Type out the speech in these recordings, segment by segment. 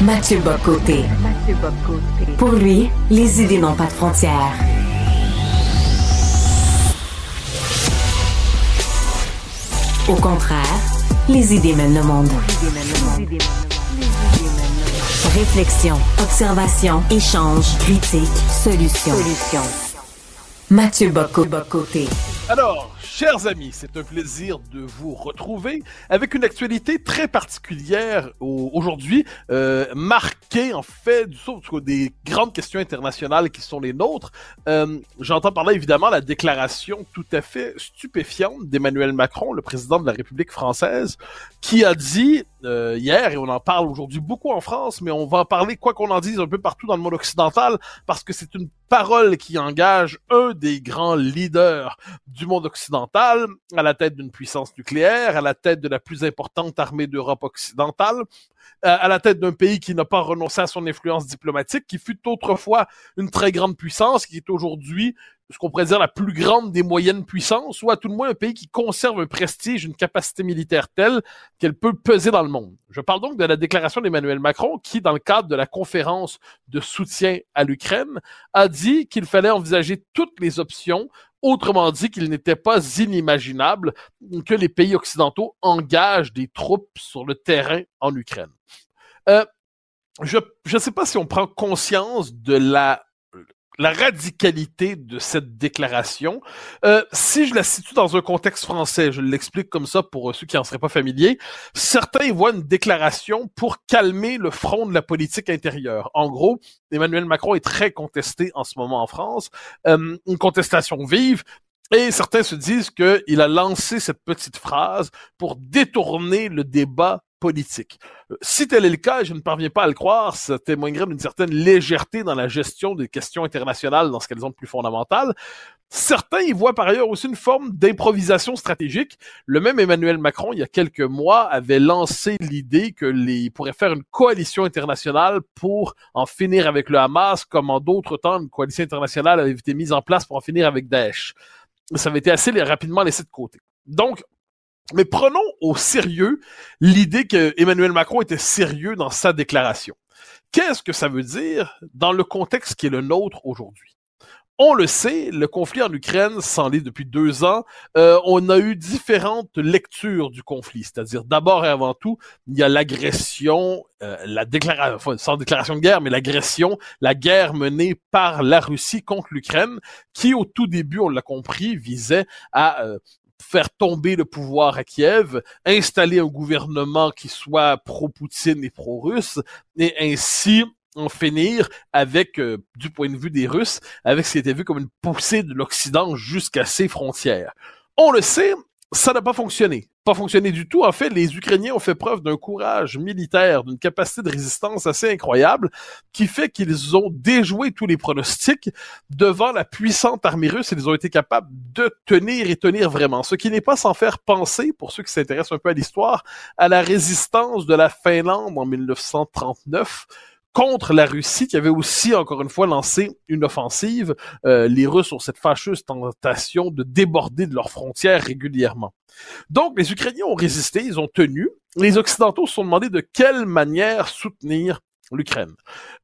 Mathieu Bocoté. Pour lui, les idées n'ont pas de frontières. Au contraire, les idées mènent le monde. Réflexion, observation, échange, critique, solution. Mathieu Bocoté. Alors, chers amis, c'est un plaisir de vous retrouver avec une actualité très particulière aujourd'hui, euh, marquée en fait du des grandes questions internationales qui sont les nôtres. Euh, J'entends parler évidemment la déclaration tout à fait stupéfiante d'Emmanuel Macron, le président de la République française, qui a dit euh, hier, et on en parle aujourd'hui beaucoup en France, mais on va en parler, quoi qu'on en dise, un peu partout dans le monde occidental, parce que c'est une parole qui engage un des grands leaders du monde occidental, à la tête d'une puissance nucléaire, à la tête de la plus importante armée d'Europe occidentale, à la tête d'un pays qui n'a pas renoncé à son influence diplomatique, qui fut autrefois une très grande puissance, qui est aujourd'hui ce qu'on pourrait dire la plus grande des moyennes puissances, ou à tout le moins un pays qui conserve un prestige, une capacité militaire telle qu'elle peut peser dans le monde. Je parle donc de la déclaration d'Emmanuel Macron qui, dans le cadre de la conférence de soutien à l'Ukraine, a dit qu'il fallait envisager toutes les options Autrement dit, qu'il n'était pas inimaginable que les pays occidentaux engagent des troupes sur le terrain en Ukraine. Euh, je ne sais pas si on prend conscience de la la radicalité de cette déclaration. Euh, si je la situe dans un contexte français, je l'explique comme ça pour ceux qui en seraient pas familiers, certains voient une déclaration pour calmer le front de la politique intérieure. En gros, Emmanuel Macron est très contesté en ce moment en France, euh, une contestation vive, et certains se disent qu'il a lancé cette petite phrase pour détourner le débat politique. Euh, si tel est le cas, je ne parviens pas à le croire, ça témoignerait d'une certaine légèreté dans la gestion des questions internationales dans ce qu'elles ont de plus fondamental. Certains y voient par ailleurs aussi une forme d'improvisation stratégique. Le même Emmanuel Macron, il y a quelques mois, avait lancé l'idée que les pourrait faire une coalition internationale pour en finir avec le Hamas, comme en d'autres temps, une coalition internationale avait été mise en place pour en finir avec Daesh. Ça avait été assez rapidement laissé de côté. Donc, mais prenons au sérieux l'idée que Emmanuel Macron était sérieux dans sa déclaration. Qu'est-ce que ça veut dire dans le contexte qui est le nôtre aujourd'hui? On le sait, le conflit en Ukraine s'en est depuis deux ans. Euh, on a eu différentes lectures du conflit, c'est-à-dire d'abord et avant tout, il y a l'agression, euh, la déclaration, enfin, sans déclaration de guerre, mais l'agression, la guerre menée par la Russie contre l'Ukraine, qui au tout début, on l'a compris, visait à euh, faire tomber le pouvoir à Kiev, installer un gouvernement qui soit pro-Poutine et pro-russe, et ainsi en finir avec, euh, du point de vue des Russes, avec ce qui était vu comme une poussée de l'Occident jusqu'à ses frontières. On le sait, ça n'a pas fonctionné. Pas fonctionné du tout. En fait, les Ukrainiens ont fait preuve d'un courage militaire, d'une capacité de résistance assez incroyable, qui fait qu'ils ont déjoué tous les pronostics devant la puissante armée russe et ils ont été capables de tenir et tenir vraiment. Ce qui n'est pas sans faire penser, pour ceux qui s'intéressent un peu à l'histoire, à la résistance de la Finlande en 1939 contre la Russie qui avait aussi, encore une fois, lancé une offensive. Euh, les Russes ont cette fâcheuse tentation de déborder de leurs frontières régulièrement. Donc, les Ukrainiens ont résisté, ils ont tenu. Les Occidentaux se sont demandé de quelle manière soutenir l'Ukraine.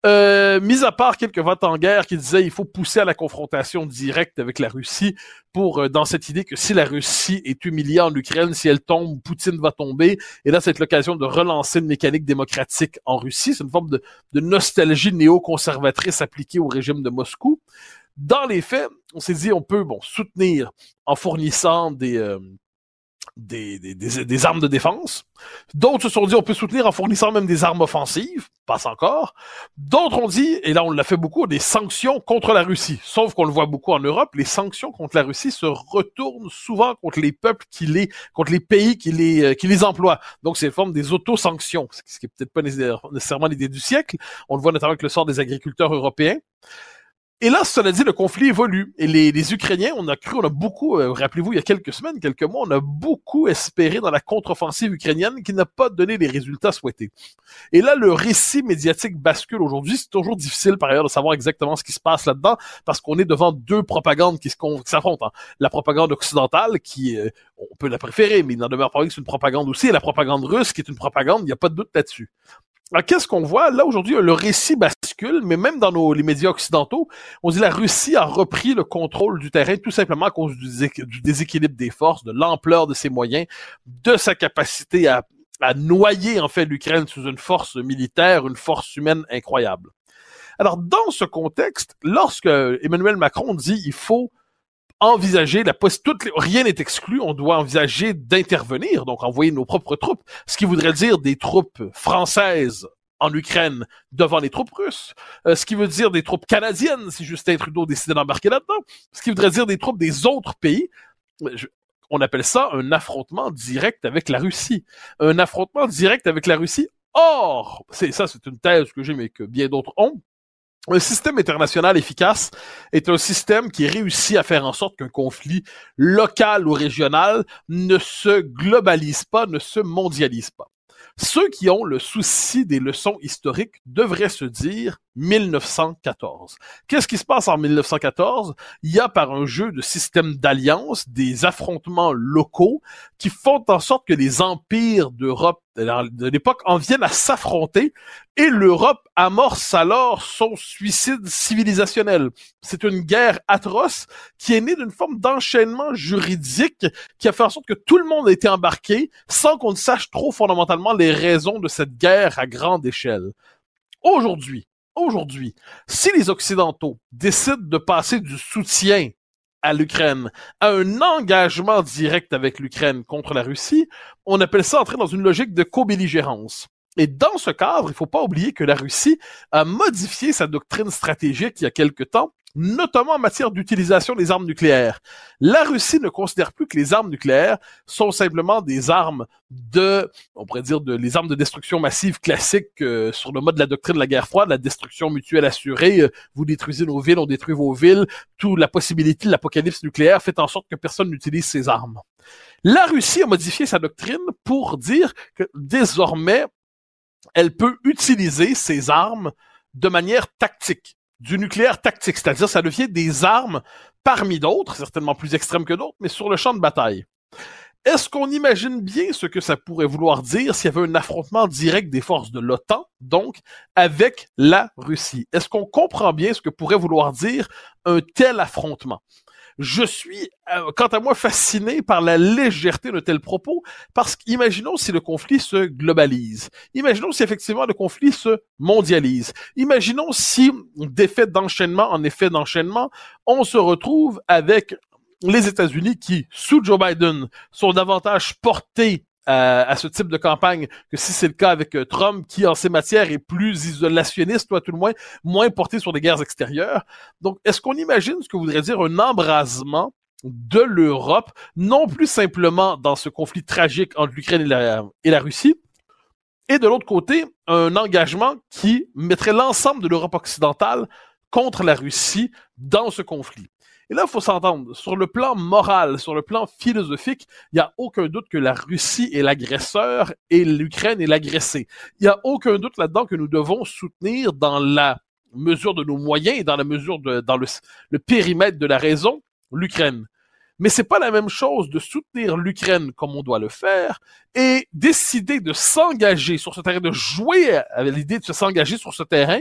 Euh, mis à part quelques votes en guerre qui disaient il faut pousser à la confrontation directe avec la Russie pour euh, dans cette idée que si la Russie est humiliée en Ukraine, si elle tombe, Poutine va tomber. Et là, c'est l'occasion de relancer une mécanique démocratique en Russie. C'est une forme de, nostalgie néo-conservatrice appliquée au régime de Moscou. Dans les faits, on s'est dit on peut bon soutenir en fournissant des euh, des, des, des, armes de défense. D'autres se sont dit on peut soutenir en fournissant même des armes offensives, passe encore. D'autres ont dit, et là on l'a fait beaucoup, des sanctions contre la Russie. Sauf qu'on le voit beaucoup en Europe, les sanctions contre la Russie se retournent souvent contre les peuples qui les, contre les pays qui les, euh, qui les emploient. Donc c'est une forme des auto-sanctions, ce qui est peut-être pas nécessairement l'idée du siècle. On le voit notamment avec le sort des agriculteurs européens. Et là, cela dit, le conflit évolue. Et les, les Ukrainiens, on a cru, on a beaucoup, euh, rappelez-vous, il y a quelques semaines, quelques mois, on a beaucoup espéré dans la contre-offensive ukrainienne qui n'a pas donné les résultats souhaités. Et là, le récit médiatique bascule aujourd'hui. C'est toujours difficile, par ailleurs, de savoir exactement ce qui se passe là-dedans, parce qu'on est devant deux propagandes qui s'affrontent. Hein. La propagande occidentale, qui, euh, on peut la préférer, mais il n'en demeure pas que c'est une propagande aussi, et la propagande russe, qui est une propagande, il n'y a pas de doute là-dessus. Alors, qu'est-ce qu'on voit? Là, aujourd'hui, le récit bascule, mais même dans nos, les médias occidentaux, on dit la Russie a repris le contrôle du terrain tout simplement à cause du, déséquilibre des forces, de l'ampleur de ses moyens, de sa capacité à, noyer, en fait, l'Ukraine sous une force militaire, une force humaine incroyable. Alors, dans ce contexte, lorsque Emmanuel Macron dit il faut envisager la possibilité, rien n'est exclu, on doit envisager d'intervenir, donc envoyer nos propres troupes, ce qui voudrait dire des troupes françaises en Ukraine devant les troupes russes, euh, ce qui veut dire des troupes canadiennes si Justin Trudeau décidait d'embarquer là-dedans, ce qui voudrait dire des troupes des autres pays. on appelle ça un affrontement direct avec la Russie. Un affrontement direct avec la Russie. Or, ça, c'est une thèse que j'ai, mais que bien d'autres ont. Un système international efficace est un système qui réussit à faire en sorte qu'un conflit local ou régional ne se globalise pas, ne se mondialise pas. Ceux qui ont le souci des leçons historiques devraient se dire 1914. Qu'est-ce qui se passe en 1914? Il y a par un jeu de système d'alliance des affrontements locaux qui font en sorte que les empires d'Europe de l'époque en viennent à s'affronter et l'Europe amorce alors son suicide civilisationnel. C'est une guerre atroce qui est née d'une forme d'enchaînement juridique qui a fait en sorte que tout le monde a été embarqué sans qu'on ne sache trop fondamentalement les raisons de cette guerre à grande échelle. Aujourd'hui, aujourd'hui, si les Occidentaux décident de passer du soutien à l'Ukraine, à un engagement direct avec l'Ukraine contre la Russie, on appelle ça entrer dans une logique de co-belligérance. Et dans ce cadre, il ne faut pas oublier que la Russie a modifié sa doctrine stratégique il y a quelque temps notamment en matière d'utilisation des armes nucléaires. La Russie ne considère plus que les armes nucléaires sont simplement des armes de, on pourrait dire, de, les armes de destruction massive classiques euh, sur le mode de la doctrine de la guerre froide, la destruction mutuelle assurée, euh, vous détruisez nos villes, on détruit vos villes, toute la possibilité de l'apocalypse nucléaire fait en sorte que personne n'utilise ces armes. La Russie a modifié sa doctrine pour dire que désormais, elle peut utiliser ces armes de manière tactique du nucléaire tactique, c'est-à-dire ça devient des armes parmi d'autres, certainement plus extrêmes que d'autres, mais sur le champ de bataille. Est-ce qu'on imagine bien ce que ça pourrait vouloir dire s'il y avait un affrontement direct des forces de l'OTAN, donc, avec la Russie? Est-ce qu'on comprend bien ce que pourrait vouloir dire un tel affrontement? Je suis, euh, quant à moi, fasciné par la légèreté de tels propos, parce qu'imaginons si le conflit se globalise. Imaginons si effectivement le conflit se mondialise. Imaginons si, d'effet d'enchaînement en effet d'enchaînement, on se retrouve avec les États-Unis qui, sous Joe Biden, sont davantage portés à, ce type de campagne que si c'est le cas avec euh, Trump, qui en ces matières est plus isolationniste, toi tout le moins, moins porté sur des guerres extérieures. Donc, est-ce qu'on imagine ce que voudrait dire un embrasement de l'Europe, non plus simplement dans ce conflit tragique entre l'Ukraine et la, et la Russie, et de l'autre côté, un engagement qui mettrait l'ensemble de l'Europe occidentale contre la Russie dans ce conflit? Et là, il faut s'entendre. Sur le plan moral, sur le plan philosophique, il n'y a aucun doute que la Russie est l'agresseur et l'Ukraine est l'agressée. Il n'y a aucun doute là-dedans que nous devons soutenir dans la mesure de nos moyens et dans la mesure de, dans le, périmètre de la raison, l'Ukraine. Mais c'est pas la même chose de soutenir l'Ukraine comme on doit le faire et décider de s'engager sur ce terrain, de jouer avec l'idée de s'engager sur ce terrain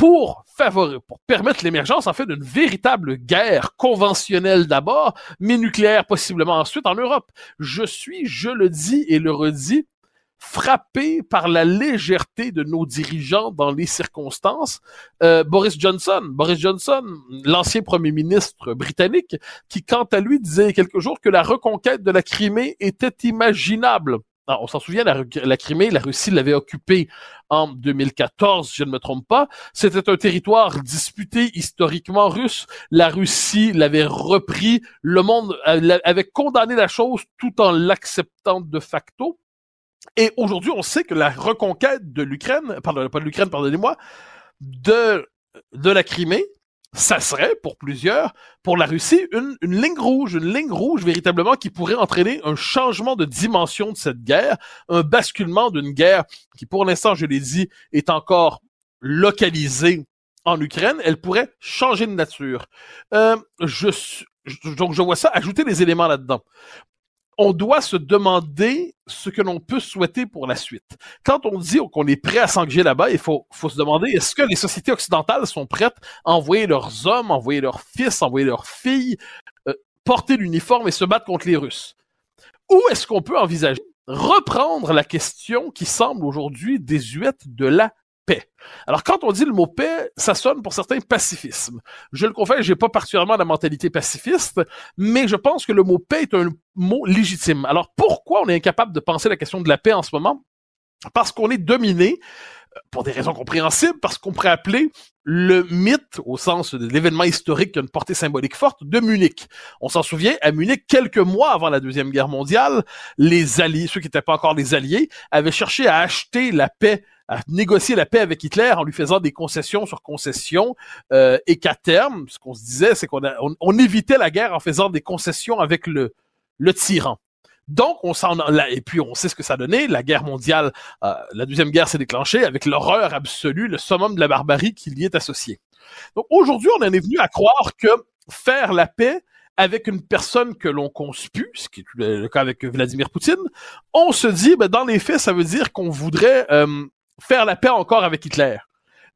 pour favoriser, pour permettre l'émergence en fait d'une véritable guerre conventionnelle d'abord, mais nucléaire possiblement ensuite en Europe. Je suis, je le dis et le redis, frappé par la légèreté de nos dirigeants dans les circonstances. Euh, Boris Johnson, Boris Johnson, l'ancien premier ministre britannique, qui quant à lui disait quelques jours que la reconquête de la Crimée était imaginable. Ah, on s'en souvient, la, Crimée, la Russie l'avait occupée en 2014, si je ne me trompe pas. C'était un territoire disputé historiquement russe. La Russie l'avait repris. Le monde euh, avait condamné la chose tout en l'acceptant de facto. Et aujourd'hui, on sait que la reconquête de l'Ukraine, pardon, pas de l'Ukraine, pardonnez-moi, de, de la Crimée ça serait, pour plusieurs, pour la Russie, une, une, ligne rouge, une ligne rouge véritablement qui pourrait entraîner un changement de dimension de cette guerre, un basculement d'une guerre qui, pour l'instant, je l'ai dit, est encore localisée en Ukraine. Elle pourrait changer de nature. Euh, je, donc, je vois ça, ajouter des éléments là-dedans on doit se demander ce que l'on peut souhaiter pour la suite. Quand on dit qu'on est prêt à s'engager là-bas, il faut, se demander est-ce que les sociétés occidentales sont prêtes à envoyer leurs hommes, envoyer leurs fils, envoyer leurs filles, euh, porter l'uniforme et se battre contre les Russes? Ou est-ce qu'on peut envisager reprendre la question qui semble aujourd'hui désuète de la alors, quand on dit le mot paix, ça sonne pour certains pacifisme. Je le confesse, j'ai pas particulièrement la mentalité pacifiste, mais je pense que le mot paix est un mot légitime. Alors, pourquoi on est incapable de penser la question de la paix en ce moment? Parce qu'on est dominé euh, pour des raisons compréhensibles, parce qu'on pourrait appeler le mythe, au sens de l'événement historique qui a une portée symbolique forte, de Munich. On s'en souvient, à Munich, quelques mois avant la Deuxième Guerre mondiale, les alliés, ceux qui n'étaient pas encore les alliés, avaient cherché à acheter la paix à négocier la paix avec Hitler en lui faisant des concessions sur concessions euh, et qu'à terme, ce qu'on se disait, c'est qu'on on, évitait la guerre en faisant des concessions avec le, le tyran. Donc, on s'en et puis on sait ce que ça donnait. La guerre mondiale, euh, la deuxième guerre s'est déclenchée avec l'horreur absolue, le summum de la barbarie qui y est associé. Donc aujourd'hui, on en est venu à croire que faire la paix avec une personne que l'on conspue, ce qui est le cas avec Vladimir Poutine, on se dit, ben, dans les faits, ça veut dire qu'on voudrait euh, faire la paix encore avec Hitler.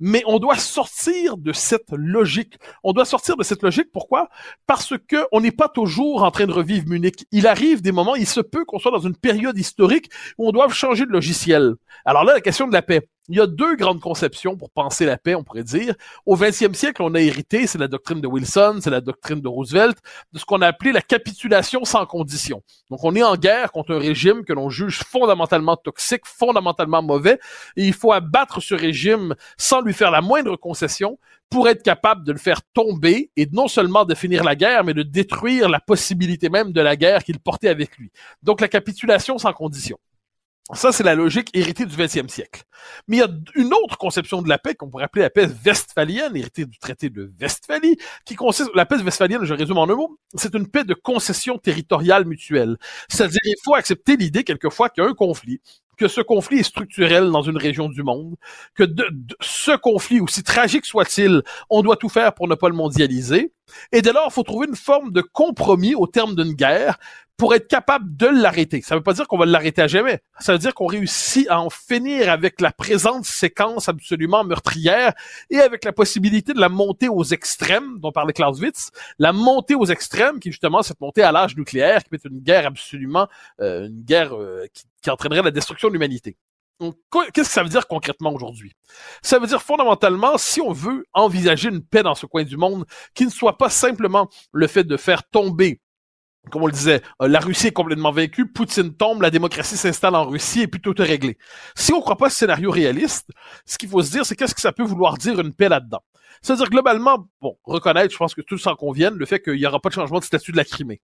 Mais on doit sortir de cette logique. On doit sortir de cette logique. Pourquoi? Parce que on n'est pas toujours en train de revivre Munich. Il arrive des moments, il se peut qu'on soit dans une période historique où on doit changer de logiciel. Alors là, la question de la paix. Il y a deux grandes conceptions pour penser la paix, on pourrait dire. Au 20e siècle, on a hérité, c'est la doctrine de Wilson, c'est la doctrine de Roosevelt, de ce qu'on a appelé la capitulation sans condition. Donc, on est en guerre contre un régime que l'on juge fondamentalement toxique, fondamentalement mauvais, et il faut abattre ce régime sans lui faire la moindre concession pour être capable de le faire tomber et non seulement de finir la guerre, mais de détruire la possibilité même de la guerre qu'il portait avec lui. Donc, la capitulation sans condition. Ça, c'est la logique héritée du 20e siècle. Mais il y a une autre conception de la paix qu'on pourrait appeler la paix westphalienne, héritée du traité de Westphalie, qui consiste, la paix westphalienne, je résume en un mot, c'est une paix de concession territoriale mutuelle. C'est-à-dire, il faut accepter l'idée, quelquefois, qu'il y a un conflit, que ce conflit est structurel dans une région du monde, que de, ce conflit, aussi tragique soit-il, on doit tout faire pour ne pas le mondialiser. Et dès lors, il faut trouver une forme de compromis au terme d'une guerre pour être capable de l'arrêter. Ça ne veut pas dire qu'on va l'arrêter à jamais. Ça veut dire qu'on réussit à en finir avec la présente séquence absolument meurtrière et avec la possibilité de la monter aux extrêmes, dont parlait Clausewitz, la montée aux extrêmes, qui est justement cette montée à l'âge nucléaire, qui est une guerre absolument, euh, une guerre euh, qui, qui entraînerait la destruction de l'humanité. Qu'est-ce que ça veut dire concrètement aujourd'hui? Ça veut dire fondamentalement, si on veut envisager une paix dans ce coin du monde, qui ne soit pas simplement le fait de faire tomber comme on le disait, euh, la Russie est complètement vaincue, Poutine tombe, la démocratie s'installe en Russie et puis tout est réglé. Si on ne croit pas ce scénario réaliste, ce qu'il faut se dire, c'est qu'est-ce que ça peut vouloir dire une paix là-dedans? C'est-à-dire globalement, bon, reconnaître, je pense que tout s'en convienne, le fait qu'il n'y aura pas de changement de statut de la Crimée.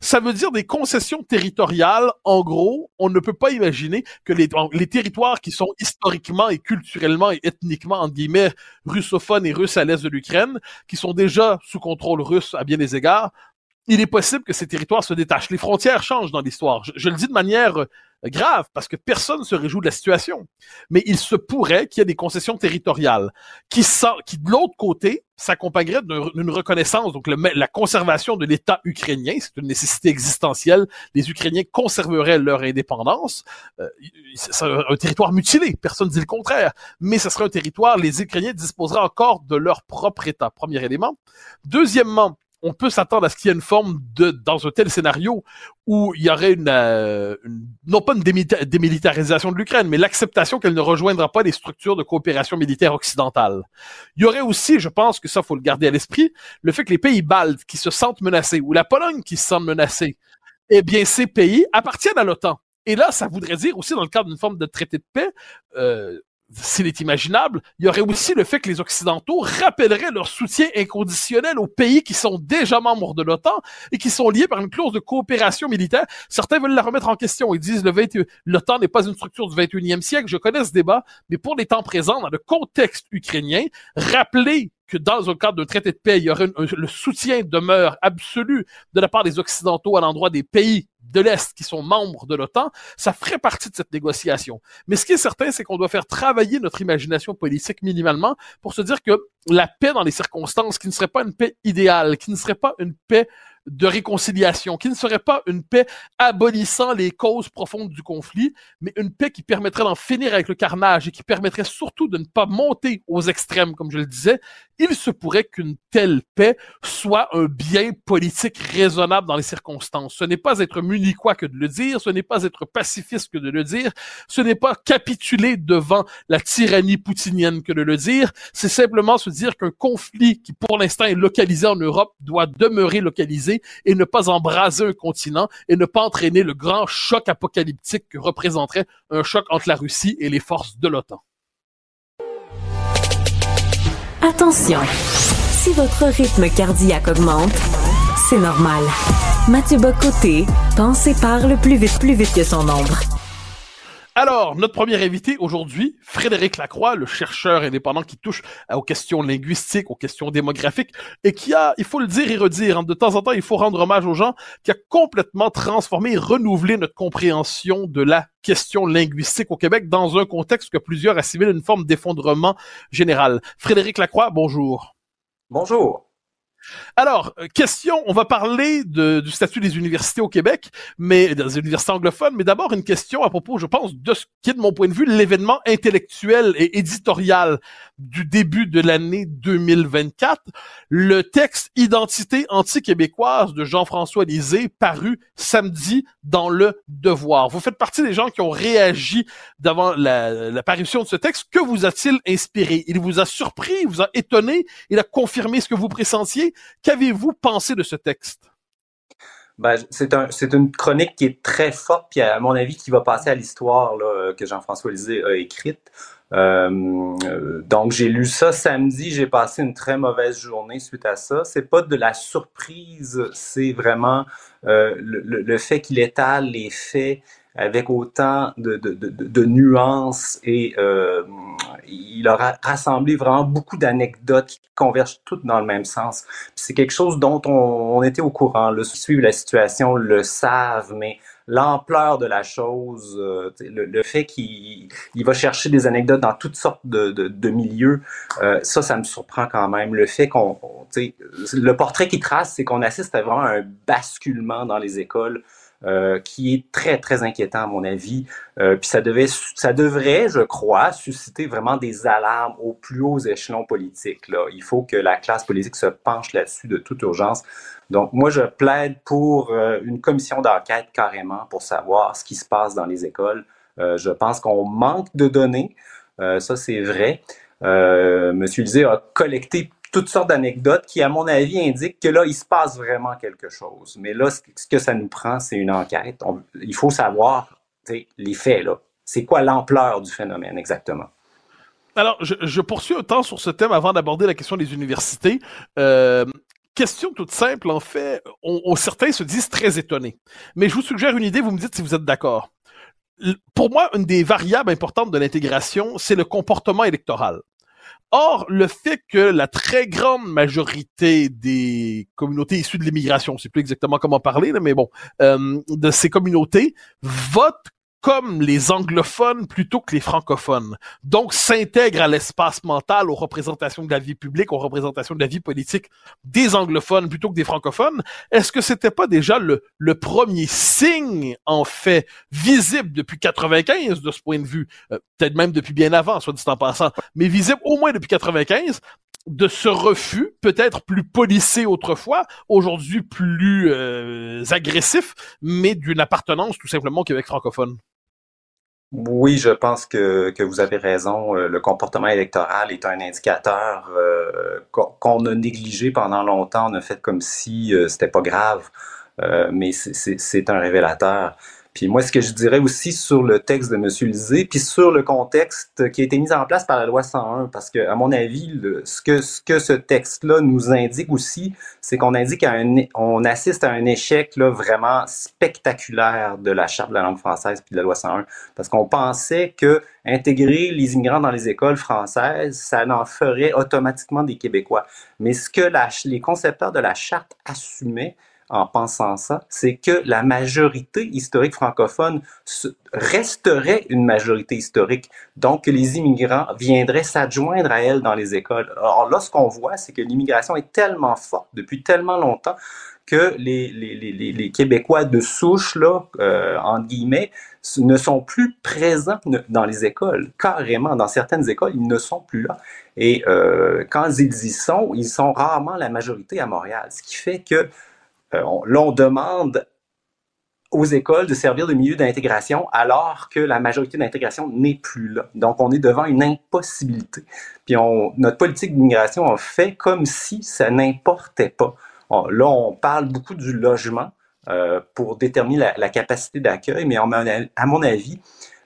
Ça veut dire des concessions territoriales. En gros, on ne peut pas imaginer que les, les territoires qui sont historiquement et culturellement et ethniquement, en guillemets, russophones et russes à l'est de l'Ukraine, qui sont déjà sous contrôle russe à bien des égards, il est possible que ces territoires se détachent. Les frontières changent dans l'histoire. Je, le dis de manière euh, grave parce que personne ne se réjouit de la situation. Mais il se pourrait qu'il y ait des concessions territoriales qui, de l'autre côté, s'accompagneraient d'une reconnaissance. Donc, la conservation de l'État ukrainien, c'est une nécessité existentielle. Les Ukrainiens conserveraient leur indépendance. Euh, un territoire mutilé, personne ne dit le contraire. Mais ce serait un territoire, les Ukrainiens disposeraient encore de leur propre État. Premier élément. Deuxièmement, on peut s'attendre à ce qu'il y ait une forme de, dans un tel scénario où il y aurait une, euh, non pas une démilitarisation de l'Ukraine, mais l'acceptation qu'elle ne rejoindra pas les structures de coopération militaire occidentale. Il y aurait aussi, je pense que ça faut le garder à l'esprit, le fait que les pays baltes qui se sentent menacés ou la Pologne qui se sent menacée, eh bien ces pays appartiennent à l'OTAN. Et là, ça voudrait dire aussi dans le cadre d'une forme de traité de paix, euh, s'il est imaginable, il y aurait aussi le fait que les Occidentaux rappelleraient leur soutien inconditionnel aux pays qui sont déjà membres de l'OTAN et qui sont liés par une clause de coopération militaire. Certains veulent la remettre en question. Ils disent le l'OTAN n'est pas une structure du 21e siècle. Je connais ce débat, mais pour les temps présents, dans le contexte ukrainien, rappeler que dans un cadre d'un traité de paix, il y aurait le soutien demeure absolu de la part des Occidentaux à l'endroit des pays de l'Est qui sont membres de l'OTAN, ça ferait partie de cette négociation. Mais ce qui est certain, c'est qu'on doit faire travailler notre imagination politique minimalement pour se dire que la paix dans les circonstances, qui ne serait pas une paix idéale, qui ne serait pas une paix de réconciliation, qui ne serait pas une paix abolissant les causes profondes du conflit, mais une paix qui permettrait d'en finir avec le carnage et qui permettrait surtout de ne pas monter aux extrêmes, comme je le disais, il se pourrait qu'une telle paix soit un bien politique raisonnable dans les circonstances. Ce n'est pas être munichois que de le dire, ce n'est pas être pacifiste que de le dire, ce n'est pas capituler devant la tyrannie poutinienne que de le dire, c'est simplement se dire qu'un conflit qui pour l'instant est localisé en Europe doit demeurer localisé et ne pas embraser un continent et ne pas entraîner le grand choc apocalyptique que représenterait un choc entre la Russie et les forces de l'OTAN. Attention, si votre rythme cardiaque augmente, c'est normal. Mathieu Bocoté pense et parle plus vite, plus vite que son ombre. Alors, notre premier invité aujourd'hui, Frédéric Lacroix, le chercheur indépendant qui touche aux questions linguistiques, aux questions démographiques, et qui a, il faut le dire et redire, hein, de temps en temps, il faut rendre hommage aux gens, qui a complètement transformé et renouvelé notre compréhension de la question linguistique au Québec dans un contexte que plusieurs assimilent une forme d'effondrement général. Frédéric Lacroix, bonjour. Bonjour. Alors, euh, question, on va parler du statut des universités au Québec, mais des universités anglophones, mais d'abord une question à propos, je pense, de ce qui est de mon point de vue l'événement intellectuel et éditorial du début de l'année 2024, le texte Identité anti-québécoise de Jean-François Lisée paru samedi dans le Devoir. Vous faites partie des gens qui ont réagi devant la, parution de ce texte. Que vous a-t-il inspiré? Il vous a surpris, il vous a étonné, il a confirmé ce que vous pressentiez? Qu'avez-vous pensé de ce texte? Ben, c'est un, une chronique qui est très forte, puis à mon avis, qui va passer à l'histoire que Jean-François Lisée a écrite. Euh, donc j'ai lu ça samedi, j'ai passé une très mauvaise journée suite à ça. C'est pas de la surprise, c'est vraiment euh, le, le, fait qu'il étale les faits avec autant de, de, de, de nuances et euh, il a rassemblé vraiment beaucoup d'anecdotes qui convergent toutes dans le même sens. C'est quelque chose dont on, on, était au courant. Là, suivre la situation le savent, mais l'ampleur de la chose, euh, le, fait qu'il il va chercher des anecdotes dans toutes sortes de, de, de milieux, euh, ça, ça me surprend quand même. Le fait qu'on, le portrait qu'il trace, c'est qu'on assiste à vraiment un basculement dans les écoles. Euh, qui est très, très inquiétant à mon avis. Euh, puis ça, devait, ça devrait, je crois, susciter vraiment des alarmes aux plus hauts échelons politiques. Là. Il faut que la classe politique se penche là-dessus de toute urgence. Donc, moi, je plaide pour euh, une commission d'enquête carrément pour savoir ce qui se passe dans les écoles. je pense qu'on manque de données. ça, c'est vrai. Monsieur Lisée a collecté toutes sortes d'anecdotes qui, à mon avis, indiquent que là, il se passe vraiment quelque chose. Mais là, ce que ça nous prend, c'est une enquête. il faut savoir les faits. là. C'est quoi l'ampleur du phénomène exactement? Alors, je, poursuis un temps sur ce thème avant d'aborder la question des universités. Euh, question toute simple, en fait, certains se disent très étonnés. Mais je vous suggère une idée, vous me dites si vous êtes d'accord. Pour moi, une des variables importantes de l'intégration, c'est le comportement électoral. Or, le fait que la très grande majorité des communautés issues de l'immigration, je sais plus exactement comment parler, mais bon, euh, de ces communautés votent comme les anglophones plutôt que les francophones. Donc, s'intègre à l'espace mental, aux représentations de la vie publique, aux représentations de la vie politique des anglophones plutôt que des francophones. Est-ce que c'était pas déjà le, le premier signe, en fait, visible depuis 95 de ce point de vue, euh, peut-être même depuis bien avant, soit dit en passant, mais visible au moins depuis 95, de ce refus, peut-être plus policé autrefois, aujourd'hui plus euh, agressif, mais d'une appartenance tout simplement au Québec francophone. Oui, je pense que, que vous avez raison. Euh, le comportement électoral est un indicateur euh, qu'on a négligé pendant longtemps. On a fait comme si c'était pas grave, mais c'est un révélateur. Puis moi, ce que je dirais aussi sur le texte de M. Lisée, puis sur le contexte qui a été mis en place par la loi 101, parce que, à mon avis, ce, que, ce texte-là nous indique aussi, c'est qu'on indique à assiste à un échec là, vraiment spectaculaire de la Charte de la langue française puis de la loi 101, parce qu'on pensait que intégrer les immigrants dans les écoles françaises, ça en ferait automatiquement des Québécois. Mais ce que les concepteurs de la Charte assumaient, en pensant ça, c'est que la majorité historique francophone resterait une majorité historique. Donc, les immigrants viendraient s'adjoindre à elle dans les écoles. Alors là, ce qu'on voit, c'est que l'immigration est tellement forte depuis tellement longtemps que les, les, les, les Québécois de souche, là, euh, entre guillemets, ne sont plus présents dans les écoles. Carrément, dans certaines écoles, ils ne sont plus là. Et euh, quand ils y sont, ils sont rarement la majorité à Montréal. Ce qui fait que euh, là, on demande aux écoles de servir de milieu d'intégration alors que la majorité d'intégration n'est plus là. Donc, on est devant une impossibilité. Puis, on, notre politique d'immigration a fait comme si ça n'importait pas. là, on parle beaucoup du logement euh, pour déterminer la, capacité d'accueil, mais à mon avis,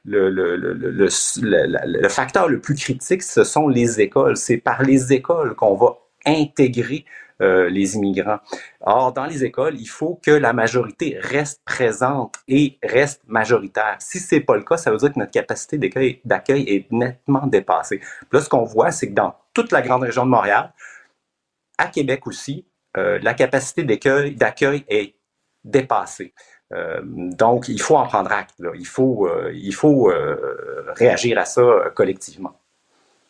le, le, facteur le plus critique, ce sont les écoles. C'est par les écoles qu'on va intégrer euh, les immigrants. Or, dans les écoles, il faut que la majorité reste présente et reste majoritaire. Si c'est pas le cas, ça veut dire que notre capacité d'accueil est nettement dépassée. là, ce qu'on voit, c'est que dans toute la grande région de Montréal, à Québec aussi, euh, la capacité d'accueil est dépassée. Euh, donc, il faut en prendre acte. Il faut, il faut réagir à ça collectivement.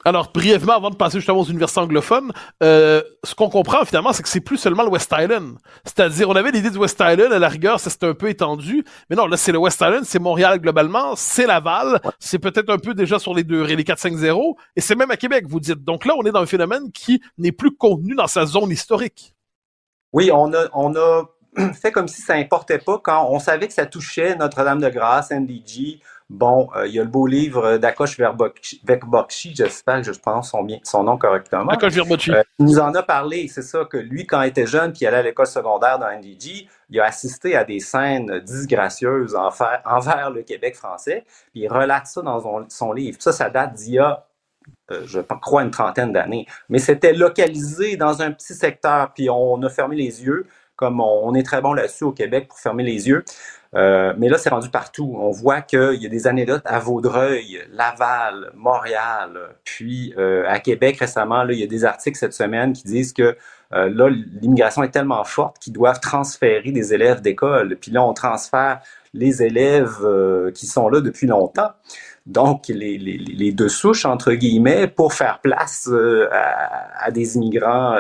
Alors, brièvement, avant de passer justement aux universités anglophones, euh, ce qu'on comprend finalement, c'est que c'est plus seulement le West Island. C'est-à-dire, on avait l'idée du West Island, à la rigueur, ça c'était un peu étendu, mais non, là c'est le West Island, c'est Montréal globalement, c'est Laval, c'est peut-être un peu déjà sur les deux, les 4-5-0, et c'est même à Québec, vous dites. Donc là, on est dans un phénomène qui n'est plus contenu dans sa zone historique. Oui, on a, on a fait comme si ça importait pas quand on savait que ça touchait Notre-Dame-de-Grâce, NDG, Bon, euh, il y a le beau livre d'Akosh Vekbokshi, j'espère que je prononce son, son nom correctement. Akosh Verbokshi. Euh, il nous en a parlé, c'est ça, que lui, quand il était jeune, puis il allait à l'école secondaire dans NDG, il a assisté à des scènes disgracieuses envers, le Québec français, puis il relate ça dans son, livre. Ça, ça date d'il y a, euh, je crois, une trentaine d'années. Mais c'était localisé dans un petit secteur, puis on a fermé les yeux, comme on est très bon là-dessus au Québec pour fermer les yeux. Euh, mais là, c'est rendu partout. On voit qu'il y a des anecdotes à Vaudreuil, Laval, Montréal, puis euh, à Québec récemment, il y a des articles cette semaine qui disent que euh, là, l'immigration est tellement forte qu'ils doivent transférer des élèves d'école. Puis là, on transfère les élèves qui sont là depuis longtemps. Donc, les, les, les, deux souches, entre guillemets, pour faire place à, à, des immigrants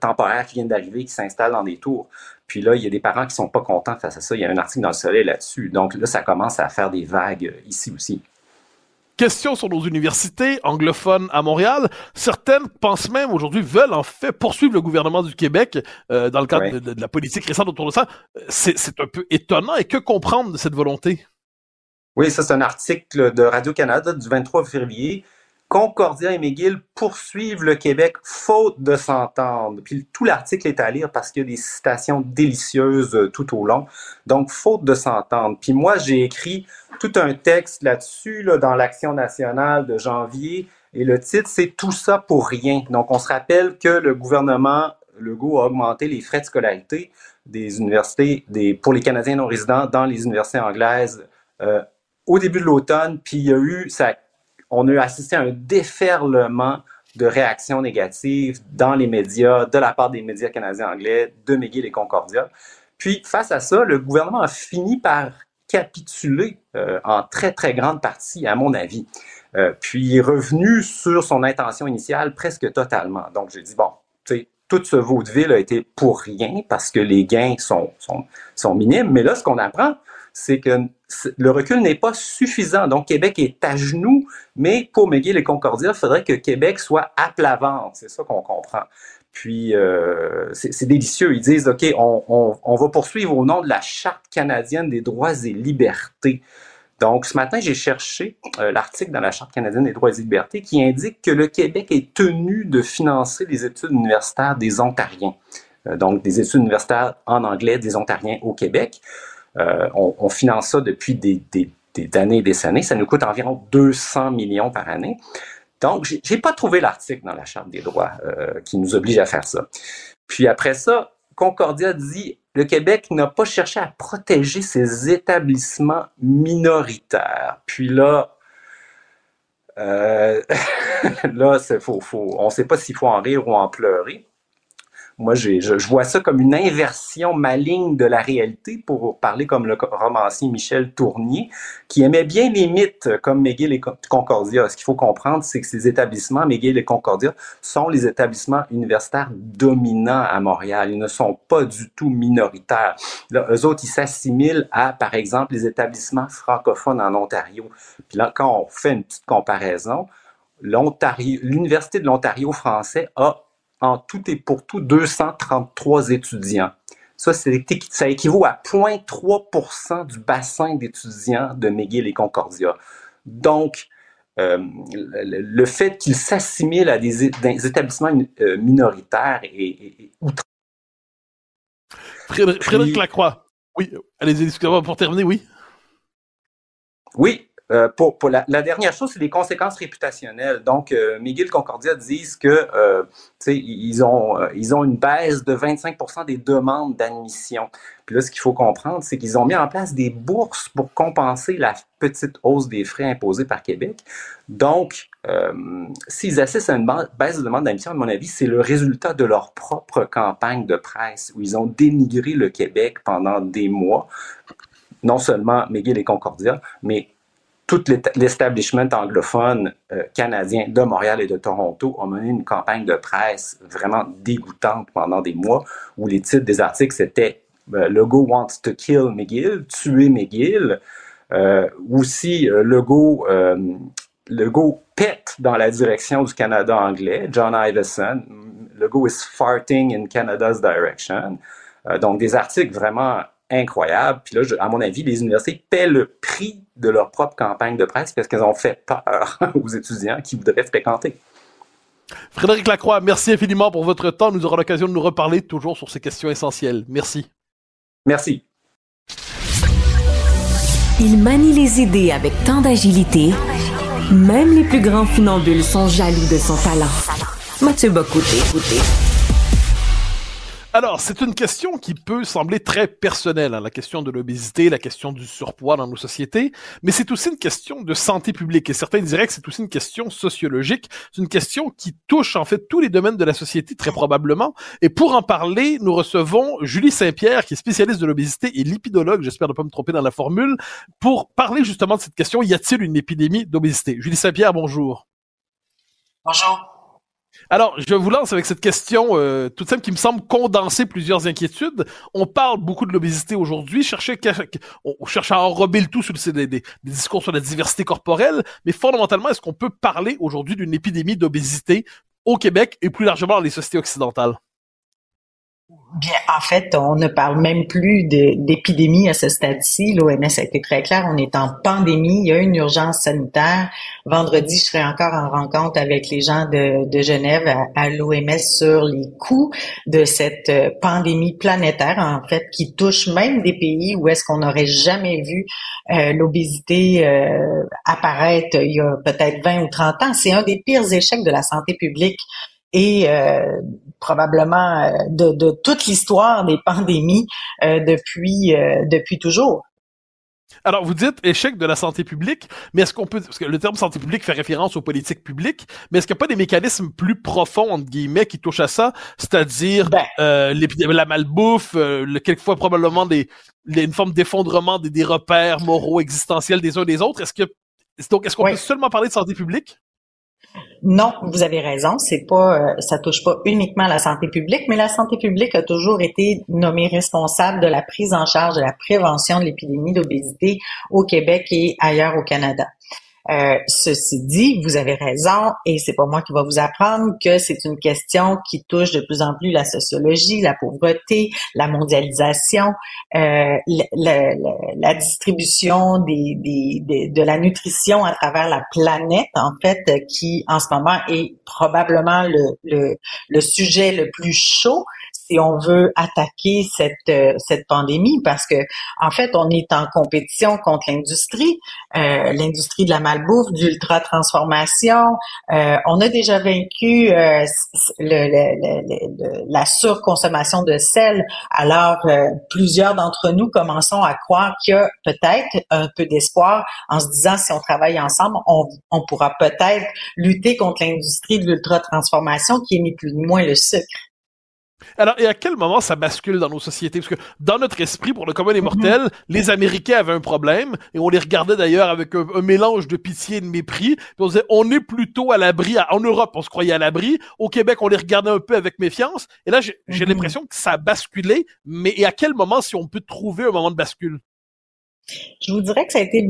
temporaires qui viennent d'arriver, qui s'installent dans des tours. Puis là, il y a des parents qui sont pas contents face à ça. Il y a un article dans le Soleil là-dessus. Donc là, ça commence à faire des vagues euh, ici aussi. Question sur nos universités anglophones à Montréal. Certaines pensent même aujourd'hui, veulent en fait poursuivre le gouvernement du Québec euh, dans le cadre de, la politique récente autour de ça. C'est un peu étonnant. Et que comprendre de cette volonté? Oui, ça c'est un article de Radio-Canada du 23 février. Concordia et McGill poursuivent le Québec faute de s'entendre. Puis tout l'article est à lire parce qu'il y a des citations délicieuses euh, tout au long. Donc, faute de s'entendre. Puis moi, j'ai écrit tout un texte là-dessus là, dans l'Action nationale de janvier. Et le titre, c'est Tout ça pour rien. Donc, on se rappelle que le gouvernement Legault a augmenté les frais de scolarité des universités pour les Canadiens non résidents dans les universités anglaises euh, au début de l'automne. Puis il y a eu, ça on a assisté à un déferlement de réactions négatives dans les médias, de la part des médias canadiens anglais, de McGill et Concordia. Puis, face à ça, le gouvernement a fini par capituler euh, en très, très grande partie, à mon avis. Euh, puis, est revenu sur son intention initiale presque totalement. Donc, j'ai dit, bon, tu sais, tout ce vaudeville a été pour rien parce que les gains sont, sont, sont minimes. Mais là, ce qu'on apprend, c'est que le recul n'est pas suffisant. Donc, Québec est à genoux, mais pour McGill et Concordia, il faudrait que Québec soit à plat ventre. C'est ça qu'on comprend. Puis, euh, c'est délicieux. Ils disent, OK, on, va poursuivre au nom de la Charte canadienne des droits et libertés. Donc, ce matin, j'ai cherché euh, l'article dans la Charte canadienne des droits et libertés qui indique que le Québec est tenu de financer les études universitaires des Ontariens. Euh, donc, des études universitaires en anglais des Ontariens au Québec. On, on, finance ça depuis des, années et des années. Ça nous coûte environ 200 millions par année. Donc, j'ai pas trouvé l'article dans la Charte des droits euh, qui nous oblige à faire ça. Puis après ça, Concordia dit le Québec n'a pas cherché à protéger ses établissements minoritaires. Puis là, euh, là, c'est faut, faut, on ne sait pas s'il faut en rire ou en pleurer. Moi, je, je, vois ça comme une inversion maligne de la réalité, pour parler comme le romancier Michel Tournier, qui aimait bien les mythes comme McGill et Concordia. Ce qu'il faut comprendre, c'est que ces établissements, McGill et Concordia, sont les établissements universitaires dominants à Montréal. Ils ne sont pas du tout minoritaires. Là, eux autres, ils s'assimilent à, par exemple, les établissements francophones en Ontario. Puis là, quand on fait une petite comparaison, l'Université de l'Ontario français a en tout et pour tout 233 étudiants. Ça, ça équivaut à 0,3% du bassin d'étudiants de McGill et Concordia. Donc, euh, le, fait qu'ils s'assimilent à des, établissements euh, minoritaires et, outre. Frédéric, Lacroix. Oui, allez-y, excusez-moi, pour terminer, oui. Oui, euh, pour, la, dernière chose, c'est les conséquences réputationnelles. Donc, euh, Miguel Concordia disent que euh, ils ont euh, ils ont une baisse de 25% des demandes d'admission. Puis là, ce qu'il faut comprendre, c'est qu'ils ont mis en place des bourses pour compenser la petite hausse des frais imposés par Québec. Donc, euh, s'ils assistent à une baisse de demande d'admission, à mon avis, c'est le résultat de leur propre campagne de presse où ils ont dénigré le Québec pendant des mois. Non seulement McGill et Concordia, mais tout l'establishment anglophone euh, canadien de Montréal et de Toronto a mené une campagne de presse vraiment dégoûtante pendant des mois où les titres des articles c'était euh, wants to kill McGill, tuer McGill. Euh, aussi, euh, Legault, Legault pète dans la direction du Canada anglais, John Iveson. Legault is farting in Canada's direction. donc, des articles vraiment incroyable. Puis là, à mon avis, les universités paient le prix de leur propre campagne de presse parce qu'elles ont fait peur aux étudiants qui voudraient fréquenter. Frédéric Lacroix, merci infiniment pour votre temps. Nous aurons l'occasion de nous reparler toujours sur ces questions essentielles. Merci. Merci. Il manie les idées avec tant d'agilité, même les plus grands funambules sont jaloux de son talent. Mathieu Bocoté, écoutez. Alors, c'est une question qui peut sembler très personnelle, hein, la question de l'obésité, la question du surpoids dans nos sociétés, mais c'est aussi une question de santé publique, et certains diraient que c'est aussi une question sociologique, c'est une question qui touche en fait tous les domaines de la société très probablement, et pour en parler, nous recevons Julie Saint-Pierre, qui est spécialiste de l'obésité et lipidologue, j'espère ne pas me tromper dans la formule, pour parler justement de cette question, y a-t-il une épidémie d'obésité? Julie Saint-Pierre, bonjour. Bonjour. Alors, je vous lance avec cette question euh, toute simple qui me semble condenser plusieurs inquiétudes. On parle beaucoup de l'obésité aujourd'hui, on cherche à enrober le tout sur des, discours sur la diversité corporelle, mais fondamentalement, est-ce qu'on peut parler aujourd'hui d'une épidémie d'obésité au Québec et plus largement dans les sociétés occidentales? Bien, en fait, on ne parle même plus d'épidémie à ce stade-ci. L'OMS a été très clair, on est en pandémie, il y a une urgence sanitaire. Vendredi, je serai encore en rencontre avec les gens de, de Genève à, l'OMS sur les coûts de cette euh, pandémie planétaire, en fait, qui touche même des pays où est-ce qu'on n'aurait jamais vu euh, l'obésité euh, apparaître il y a peut-être 20 ou 30 ans. C'est un des pires échecs de la santé publique et euh, probablement euh, de, de toute l'histoire des pandémies euh, depuis depuis toujours. Alors, vous dites échec de la santé publique, mais est-ce qu'on peut, parce que le terme santé publique fait référence aux politiques publiques, mais est-ce qu'il n'y a pas des mécanismes plus profonds, entre guillemets, qui touchent à ça, c'est-à-dire ben, euh, la malbouffe, euh, quelquefois probablement des, une forme d'effondrement des, des, repères moraux existentiels des uns des autres. Est-ce que, donc, est-ce qu'on peut seulement parler de santé publique? Non, vous avez raison. C'est pas, euh, ça touche pas uniquement la santé publique, mais la santé publique a toujours été nommée responsable de la prise en charge de la prévention de l'épidémie d'obésité au Québec et ailleurs au Canada. Euh, ceci dit, vous avez raison, et c'est pas moi qui va vous apprendre que c'est une question qui touche de plus en plus la sociologie, la pauvreté, la mondialisation, euh, la, la, distribution des, des, de la nutrition à travers la planète, en fait, qui en ce moment est probablement le, le, le sujet le plus chaud si on veut attaquer cette euh, cette pandémie parce que en fait on est en compétition contre l'industrie, euh, l'industrie de la malbouffe, d'ultra transformation. Euh, on a déjà vaincu le, le, la surconsommation de sel. Alors plusieurs d'entre nous commençons à croire qu'il y a peut-être un peu d'espoir en se disant si on travaille ensemble, on, on pourra peut-être lutter contre l'industrie de l'ultra transformation qui est ni plus ni moins le sucre. Alors, et à quel moment ça bascule dans nos sociétés? Parce que dans notre esprit, pour le commun des mortels, mhm. les Américains avaient un problème, et on les regardait d'ailleurs avec un, mélange de pitié et de mépris. Puis on disait, on est plutôt à l'abri. En Europe, on se croyait à l'abri. Au Québec, on les regardait un peu avec méfiance. Et là, j'ai mhm. l'impression que ça a basculé. Mais et à quel moment, si on peut trouver un moment de bascule? Je vous dirais que ça a été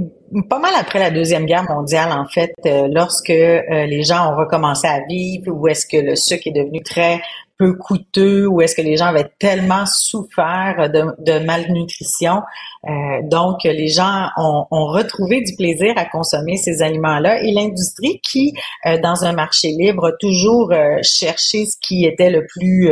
pas mal après la Deuxième Guerre mondiale, en fait, euh, lorsque euh, les gens ont recommencé à vivre, où est-ce que le sucre est devenu très peu coûteux ou est-ce que les gens avaient tellement souffert de, malnutrition. Euh, donc, les gens ont, retrouvé du plaisir à consommer ces aliments-là et l'industrie qui, euh, dans un marché libre, a toujours euh, cherché ce qui était le plus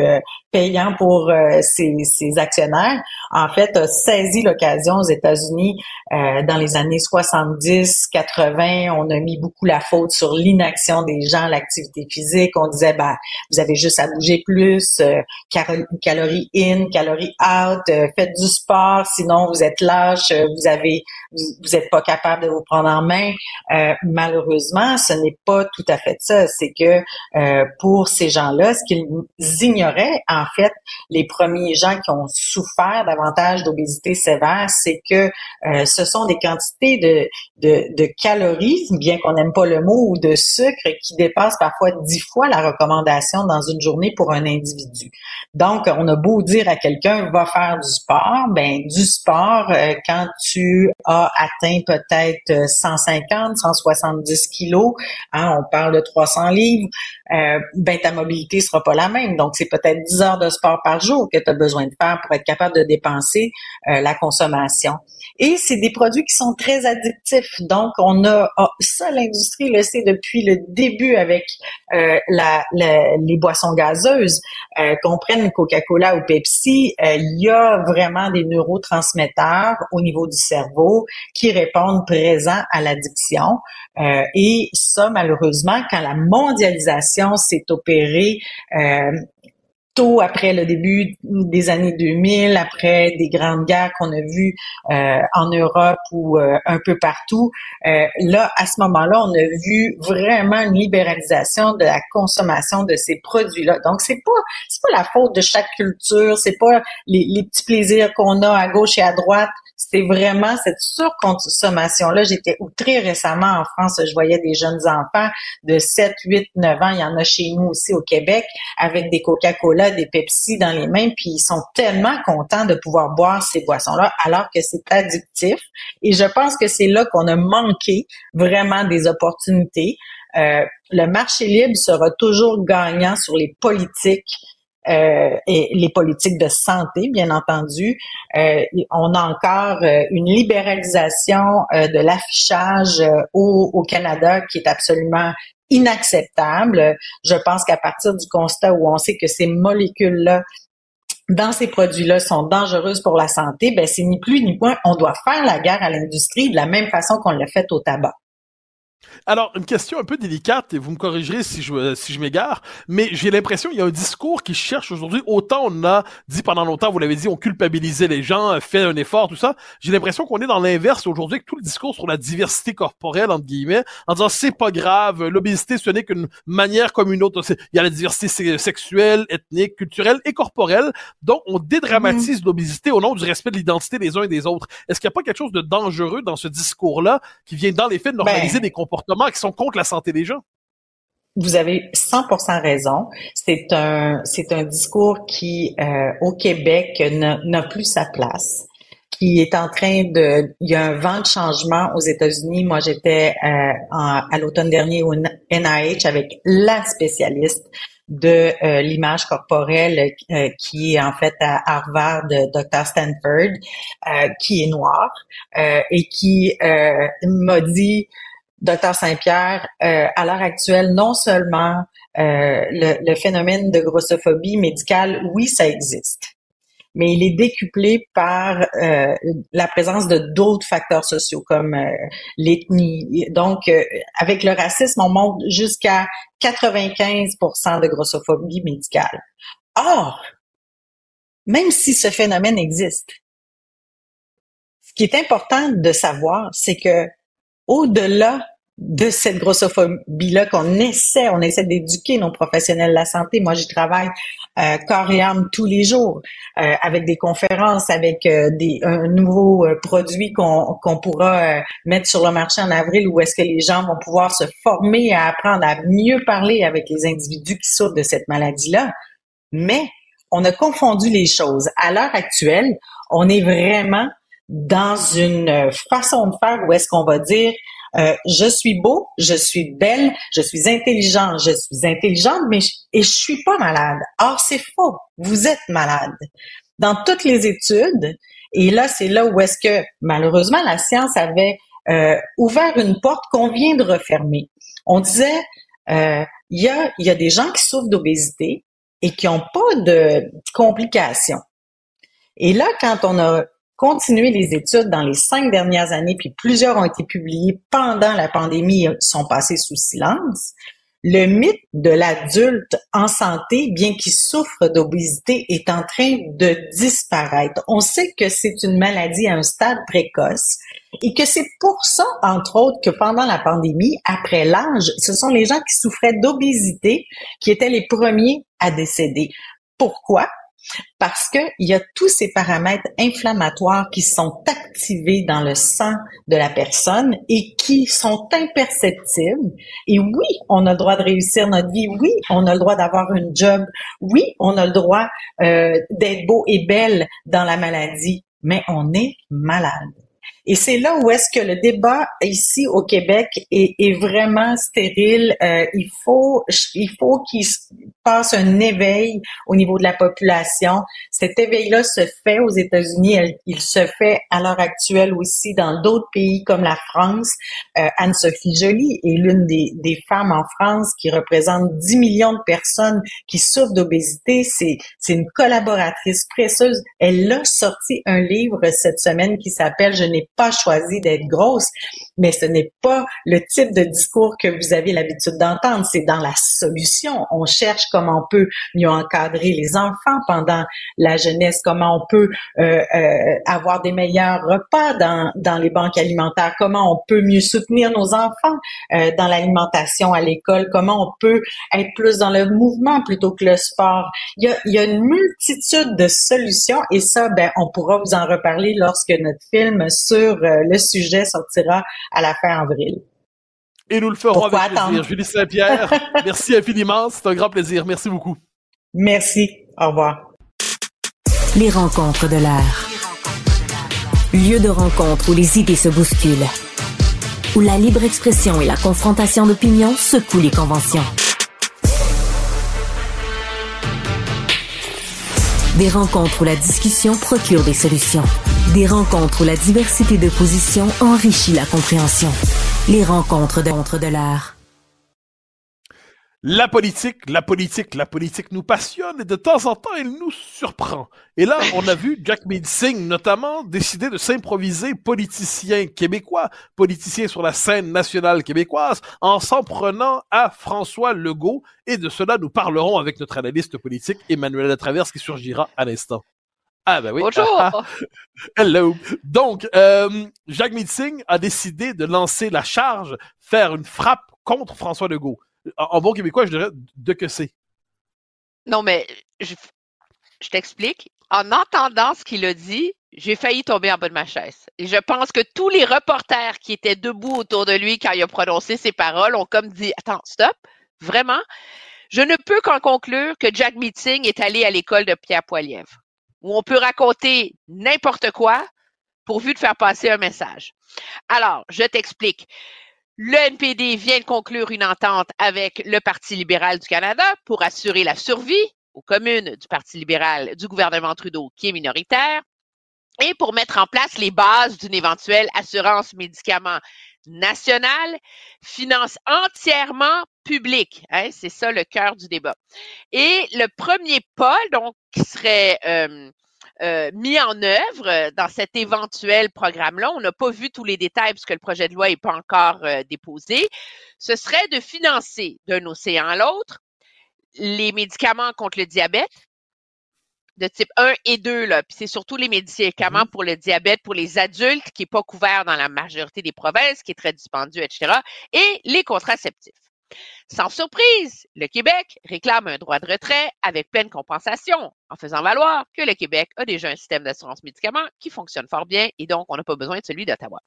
payant pour ses, ses, actionnaires, en fait, a saisi l'occasion aux États-Unis dans les années 70, 80. On a mis beaucoup la faute sur l'inaction des gens, l'activité physique. On disait, bah, vous avez juste à bouger plus plus, euh, calories in, calories out, euh, faites du sport, sinon vous êtes lâche, euh, vous avez, vous n'êtes pas capable de vous prendre en main. malheureusement, ce n'est pas tout à fait ça. C'est que pour ces gens-là, ce qu'ils ignoraient, en fait, les premiers gens qui ont souffert davantage d'obésité sévère, c'est que ce sont des quantités de, de, de calories, bien qu'on n'aime pas le mot, ou de sucre qui dépassent parfois dix fois la recommandation dans une journée pour un individu. Donc, on a beau dire à quelqu'un va faire du sport, ben du sport euh, quand tu as atteint peut-être 150, 170 kilos, hein, on parle de 300 livres, euh, ben ta mobilité sera pas la même. Donc, c'est peut-être 10 heures de sport par jour que tu besoin de faire pour être capable de dépenser euh, la consommation. Et c'est des produits qui sont très addictifs. Donc, on a oh, ça, l'industrie le sait depuis le début avec euh, la, les boissons gazeuses. Euh, qu'on prenne Coca-Cola ou Pepsi, il y a vraiment des neurotransmetteurs au niveau du cerveau qui répondent présents à l'addiction. Et ça, malheureusement, quand la mondialisation s'est opérée tôt après le début des années 2000, après des grandes guerres qu'on a vues euh, en Europe ou euh, un peu partout, euh, là, à ce moment-là, on a vu vraiment une libéralisation de la consommation de ces produits-là. Donc, c'est pas c'est pas la faute de chaque culture, c'est pas les, les petits plaisirs qu'on a à gauche et à droite c'est vraiment cette surconsommation-là. J'étais très récemment en France, je voyais des jeunes enfants de 7, 8, 9 ans, il y en a chez nous aussi au Québec, avec des Coca-Cola, des Pepsi dans les mains, puis ils sont tellement contents de pouvoir boire ces boissons-là, alors que c'est addictif. Et je pense que c'est là qu'on a manqué vraiment des opportunités. Euh, le marché libre sera toujours gagnant sur les politiques euh, et les politiques de santé, bien entendu. Euh, on a encore euh, une libéralisation de l'affichage au, au, Canada qui est absolument inacceptable. Je pense qu'à partir du constat où on sait que ces molécules-là dans ces produits-là sont dangereuses pour la santé, ben c'est ni plus ni moins, on doit faire la guerre à l'industrie de la même façon qu'on l'a fait au tabac. Alors, une question un peu délicate, et vous me corrigerez si je, si je m'égare, mais j'ai l'impression qu'il y a un discours qui cherche aujourd'hui, autant on a dit pendant longtemps, vous l'avez dit, on culpabilisait les gens, fait un effort, tout ça. J'ai l'impression qu'on est dans l'inverse aujourd'hui, avec tout le discours sur la diversité corporelle, entre guillemets, en disant c'est pas grave, l'obésité ce n'est qu'une manière comme une autre. Il y a la diversité sexuelle, ethnique, culturelle et corporelle. Donc, on dédramatise mmh. l'obésité au nom du respect de l'identité des uns et des autres. Est-ce qu'il n'y a pas quelque chose de dangereux dans ce discours-là qui vient dans les faits de normaliser ben, des comportements qui sont contre la santé des gens. Vous avez 100% raison. C'est un c'est un discours qui euh, au Québec n'a plus sa place qui est en train de, il y a un vent de changement aux États-Unis. Moi, j'étais euh, à l'automne dernier au NIH avec la spécialiste de euh, l'image corporelle qui est en fait à Harvard Dr. Stanford, qui est noire et qui m'a dit docteur Saint-Pierre, euh, à l'heure actuelle, non seulement euh, le, le, phénomène de grossophobie médicale, oui, ça existe, mais il est décuplé par euh, la présence de d'autres facteurs sociaux comme euh, l'ethnie. Donc, euh, avec le racisme, on monte jusqu'à 95% de grossophobie médicale. Or, même si ce phénomène existe, ce qui est important de savoir, c'est que au-delà de cette grossophobie-là qu'on essaie, on essaie d'éduquer nos professionnels de la santé. Moi, j'y travaille euh, corps et âme tous les jours euh, avec des conférences, avec euh, des, un nouveau euh, produit qu'on pourra mettre sur le marché en avril où est-ce que les gens vont pouvoir se former à apprendre à mieux parler avec les individus qui souffrent de cette maladie-là. Mais on a confondu les choses. À l'heure actuelle, on est vraiment dans une façon de faire où est-ce qu'on va dire euh, je suis beau, je suis belle, je suis intelligent, je suis intelligente, mais je, et je suis pas malade. Or, c'est faux. Vous êtes malade. Dans toutes les études, et là, c'est là où est-ce que, malheureusement, la science avait euh, ouvert une porte qu'on vient de refermer. On disait, euh, il y, a, y a des gens qui souffrent d'obésité et qui n'ont pas de complications. Et là, quand on a continuer les études dans les cinq dernières années, puis plusieurs ont été publiées pendant la pandémie, sont passées sous silence. Le mythe de l'adulte en santé, bien qu'il souffre d'obésité, est en train de disparaître. On sait que c'est une maladie à un stade précoce et que c'est pour ça, entre autres, que pendant la pandémie, après l'âge, ce sont les gens qui souffraient d'obésité qui étaient les premiers à décéder. Pourquoi? Parce qu'il y a tous ces paramètres inflammatoires qui sont activés dans le sang de la personne et qui sont imperceptibles. Et oui, on a le droit de réussir notre vie. Oui, on a le droit d'avoir une job. Oui, on a le droit euh, d'être beau et belle dans la maladie, mais on est malade. Et c'est là où est-ce que le débat ici au Québec est, vraiment stérile. Euh, il faut, il faut qu'il passe un éveil au niveau de la population. Cet éveil-là se fait aux États-Unis, il se fait à l'heure actuelle aussi dans d'autres pays comme la France. Euh, Anne-Sophie Joly est l'une des, des femmes en France qui représente 10 millions de personnes qui souffrent d'obésité. C'est, c'est une collaboratrice précieuse. Elle a sorti un livre cette semaine qui s'appelle Je n'ai pas choisi d'être grosse, mais ce n'est pas le type de discours que vous avez l'habitude d'entendre. C'est dans la solution. On cherche comment on peut mieux encadrer les enfants pendant la jeunesse, comment on peut euh, euh, avoir des meilleurs repas dans, dans les banques alimentaires, comment on peut mieux soutenir nos enfants euh, dans l'alimentation à l'école, comment on peut être plus dans le mouvement plutôt que le sport. Il y a, il y a une multitude de solutions et ça, ben, on pourra vous en reparler lorsque notre film sur euh, le sujet sortira à la fin avril. Et nous le ferons avec plaisir. Julie Saint-Pierre, merci infiniment. C'est un grand plaisir. Merci beaucoup. Merci. Au revoir. Les rencontres de l'air. Lieu de rencontre où les idées se bousculent. Où la libre expression et la confrontation d'opinions secouent les conventions. Des rencontres où la discussion procure des solutions. Des rencontres où la diversité de positions enrichit la compréhension. Les rencontres de, de l'art. La politique, la politique, la politique nous passionne et de temps en temps, elle nous surprend. Et là, on a vu Jack Singh notamment décider de s'improviser politicien québécois, politicien sur la scène nationale québécoise, en s'en prenant à François Legault. Et de cela, nous parlerons avec notre analyste politique Emmanuel Latraverse qui surgira à l'instant. Ah ben oui. Bonjour. Hello. Donc, euh, Jacques Singh a décidé de lancer la charge, faire une frappe contre François Legault. En, bon québécois, je dirais de que c'est. Non, mais je, je t'explique. En entendant ce qu'il a dit, j'ai failli tomber en bas de ma chaise. Et je pense que tous les reporters qui étaient debout autour de lui quand il a prononcé ces paroles ont comme dit Attends, stop, vraiment. Je ne peux qu'en conclure que Jack Meeting est allé à l'école de Pierre Poilievre où on peut raconter n'importe quoi pourvu de faire passer un message. Alors, je t'explique. Le NPD vient de conclure une entente avec le Parti libéral du Canada pour assurer la survie aux communes du Parti libéral du gouvernement Trudeau qui est minoritaire. Et pour mettre en place les bases d'une éventuelle assurance médicaments nationale, finance entièrement publique. Hein, c'est ça le cœur du débat. Et le premier pas, donc, qui serait euh, euh, mis en œuvre dans cet éventuel programme-là, on n'a pas vu tous les détails puisque le projet de loi n'est pas encore euh, déposé, ce serait de financer d'un océan à l'autre les médicaments contre le diabète, de type 1 et 2, là. Puis c'est surtout les médicaments mm-hmm. pour le diabète pour les adultes qui n'est pas couvert dans la majorité des provinces, qui est très dispendieux, etc. Et les contraceptifs. Sans surprise, le Québec réclame un droit de retrait avec pleine compensation, en faisant valoir que le Québec a déjà un système d'assurance médicaments qui fonctionne fort bien et donc on n'a pas besoin de celui d'Ottawa.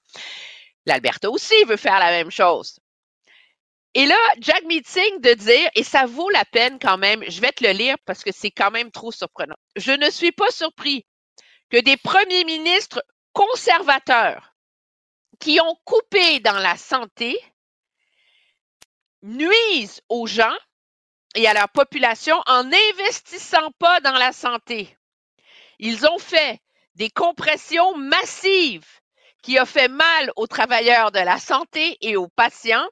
L'Alberta aussi veut faire la même chose. Et là, Jack Meeting de dire, et ça vaut la peine quand même, je vais te le lire parce que c'est quand même trop surprenant. Je ne suis pas surpris que des premiers ministres conservateurs qui ont coupé dans la santé nuisent aux gens et à leur population en n'investissant pas dans la santé. Ils ont fait des compressions massives qui ont fait mal aux travailleurs de la santé et aux patients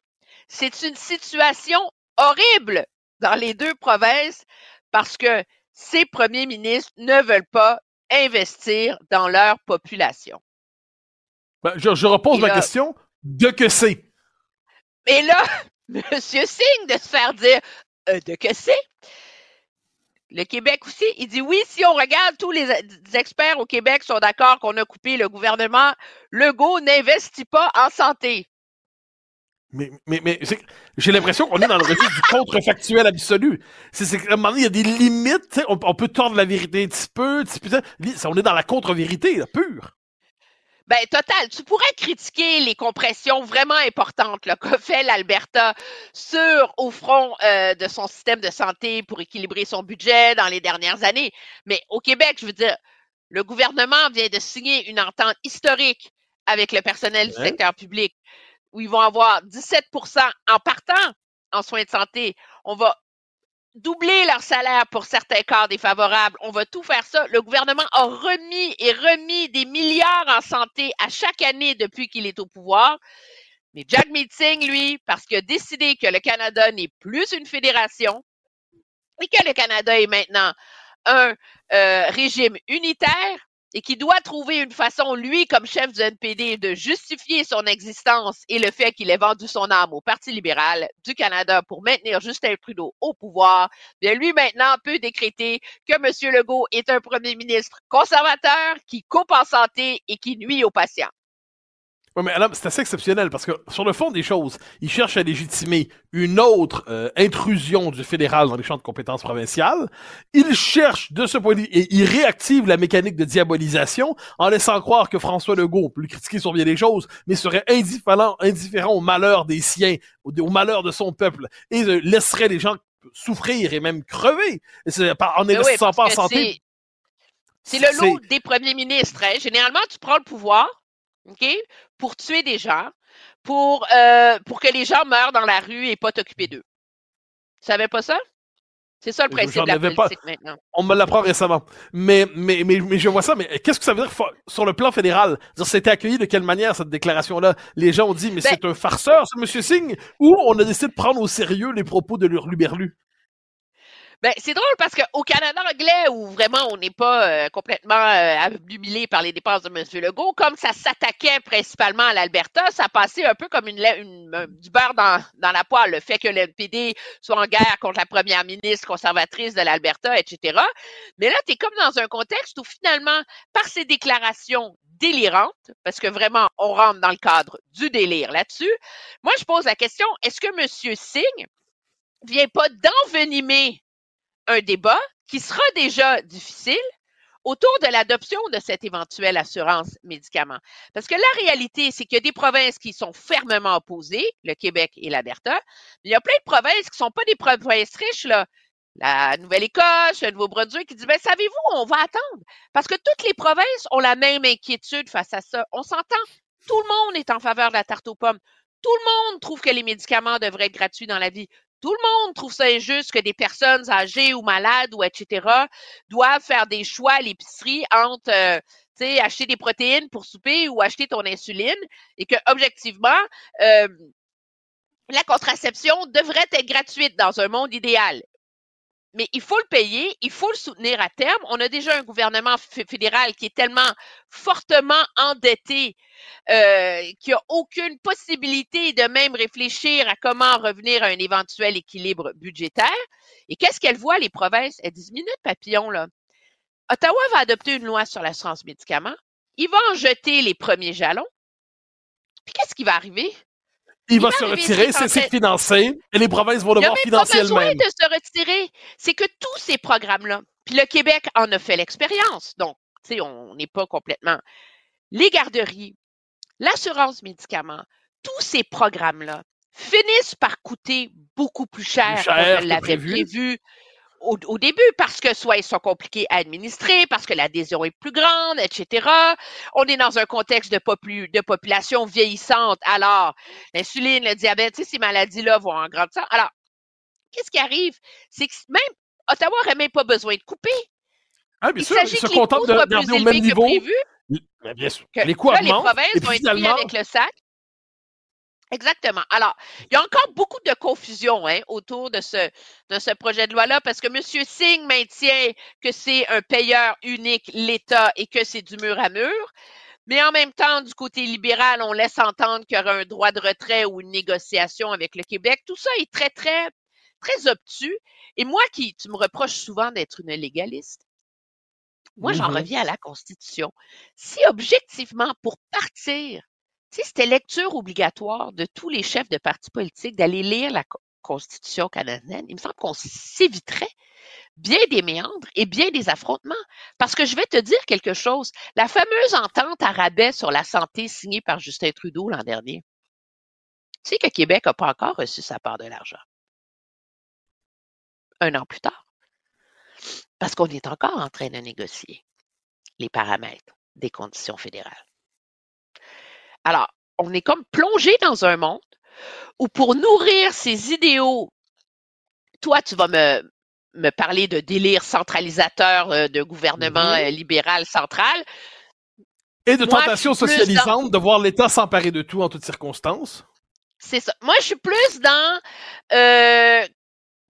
c'est une situation horrible dans les deux provinces parce que ces premiers ministres ne veulent pas investir dans leur population. Ben, je, repose ma question. De que c'est? Et là, M. Singh de se faire dire euh, de que c'est? Le Québec aussi, il dit oui, si on regarde, tous les experts au Québec sont d'accord qu'on a coupé le gouvernement. Legault n'investit pas en santé. Mais, mais, mais j'ai l'impression qu'on est dans le registre du contrefactuel absolu. C'est un moment donné, il y a des limites. On, on, peut tordre la vérité un petit peu. Un petit peu on est dans la contre-vérité, pure. Ben, total. Tu pourrais critiquer les compressions vraiment importantes qu'a fait l'Alberta sur, au front euh, de son système de santé pour équilibrer son budget dans les dernières années. Mais au Québec, je veux dire, le gouvernement vient de signer une entente historique avec le personnel du secteur public où ils vont avoir 17% en partant en soins de santé. On va doubler leur salaire pour certains cas défavorables. On va tout faire ça. Le gouvernement a remis et remis des milliards en santé à chaque année depuis qu'il est au pouvoir. Mais Jack Meeting, lui, parce qu'il a décidé que le Canada n'est plus une fédération et que le Canada est maintenant un euh, régime unitaire, et qui doit trouver une façon, lui, comme chef du NPD, de justifier son existence et le fait qu'il ait vendu son âme au Parti libéral du Canada pour maintenir Justin Trudeau au pouvoir, bien lui maintenant peut décréter que M. Legault est un premier ministre conservateur qui coupe en santé et qui nuit aux patients. Oui, mais c'est assez exceptionnel parce que sur le fond des choses, il cherche à légitimer une autre euh, intrusion du fédéral dans les champs de compétences provinciales. Il cherche de ce point de vue et il réactive la mécanique de diabolisation en laissant croire que François Legault peut lui critiquer sur bien des choses, mais serait indifférent, indifférent au malheur des siens, au, malheur de son peuple et laisserait les gens souffrir et même crever en n'investissant pas en santé. C'est le lot des premiers ministres. Hein. Généralement, tu prends le pouvoir, OK? Pour tuer des gens, pour, euh, pour que les gens meurent dans la rue et pas t'occuper d'eux. Tu savais pas ça? C'est ça le principe de la politique maintenant. On me l'apprend récemment. Mais, mais, mais, mais, je vois ça, mais qu'est-ce que ça veut dire sur le plan fédéral? C'était accueilli de quelle manière, cette déclaration-là? Les gens ont dit, mais ben c'est un farceur, ce monsieur Singh, ou on a décidé de prendre au sérieux les propos de l'Hurluberlu? Ben, c'est drôle parce qu'au Canada anglais, où vraiment on n'est pas euh, complètement euh, par les dépenses de M. Legault, comme ça s'attaquait principalement à l'Alberta, ça passait un peu comme une, une du beurre dans, dans, la poêle, le fait que le NPD soit en guerre contre la première ministre conservatrice de l'Alberta, etc. Mais là, tu es comme dans un contexte où finalement, par ces déclarations délirantes, parce que vraiment, on rentre dans le cadre du délire là-dessus, moi, je pose la question, est-ce que M. Singh vient pas d'envenimer un débat qui sera déjà difficile autour de l'adoption de cette éventuelle assurance médicaments. Parce que la réalité, c'est qu'il y a des provinces qui sont fermement opposées, le Québec et l'Alberta, mais il y a plein de provinces qui sont pas des provinces riches, là. La Nouvelle-Écosse, le Nouveau-Brunswick qui dit, ben, savez-vous, on va attendre? Parce que toutes les provinces ont la même inquiétude face à ça. On s'entend. Tout le monde est en faveur de la tarte aux pommes. Tout le monde trouve que les médicaments devraient être gratuits dans la vie. Tout le monde trouve ça injuste que des personnes âgées ou malades ou etc. doivent faire des choix à l'épicerie entre, euh, acheter des protéines pour souper ou acheter ton insuline et que, objectivement, euh, la contraception devrait être gratuite dans un monde idéal. Mais il faut le payer, il faut le soutenir à terme. On a déjà un gouvernement fédéral qui est tellement fortement endetté euh, qu'il n'a aucune possibilité de même réfléchir à comment revenir à un éventuel équilibre budgétaire. Et qu'est-ce qu'elle voit, les provinces? Elle 10 minutes, papillon, là. Ottawa va adopter une loi sur l'assurance médicaments. Il va en jeter les premiers jalons. Puis qu'est-ce qui va arriver? Il, va se retirer, c'est financé, et les provinces vont devoir financer elles-mêmes. Il a pas besoin de se retirer. C'est que tous ces programmes-là, puis le Québec en a fait l'expérience, donc, tu sais, on n'est pas complètement... Les garderies, l'assurance médicaments, tous ces programmes-là finissent par coûter beaucoup plus cher, qu'on l'avait prévu au, début parce que soit ils sont compliqués à administrer, parce que l'adhésion est plus grande, etc. On est dans un contexte de, de population vieillissante. Alors, l'insuline, le diabète, ces maladies-là vont en grande Alors, qu'est-ce qui arrive? C'est que même Ottawa n'aurait même pas besoin de couper. Ah, bien il sûr, ils se contentent de garder au même niveau. Prévu, bien sûr. les coûts là, les provinces vont être pris avec le sac. Exactement. Alors, il y a encore beaucoup de confusion hein, autour de ce, de ce projet de loi-là parce que M. Singh maintient que c'est un payeur unique, l'État, et que c'est du mur à mur. Mais en même temps, du côté libéral, on laisse entendre qu'il y aura un droit de retrait ou une négociation avec le Québec. Tout ça est très, très, très obtus. Et moi qui, tu me reproches souvent d'être une légaliste, moi, j'en mm-hmm. reviens à la Constitution. Si objectivement, pour partir c'était lecture obligatoire de tous les chefs de partis politiques d'aller lire la Constitution canadienne, il me semble qu'on s'éviterait bien des méandres et bien des affrontements. Parce que je vais te dire quelque chose. La fameuse entente à rabais sur la santé signée par Justin Trudeau l'an dernier. Tu sais que Québec n'a pas encore reçu sa part de l'argent. Un an plus tard. Parce qu'on est encore en train de négocier les paramètres des conditions fédérales. Alors, on est comme plongé dans un monde où pour nourrir ces idéaux, toi, tu vas me, me parler de délire centralisateur euh, de gouvernement euh, libéral central. Et de tentation socialisante de voir l'État s'emparer de tout en toutes circonstances. C'est ça. Moi, je suis plus dans euh,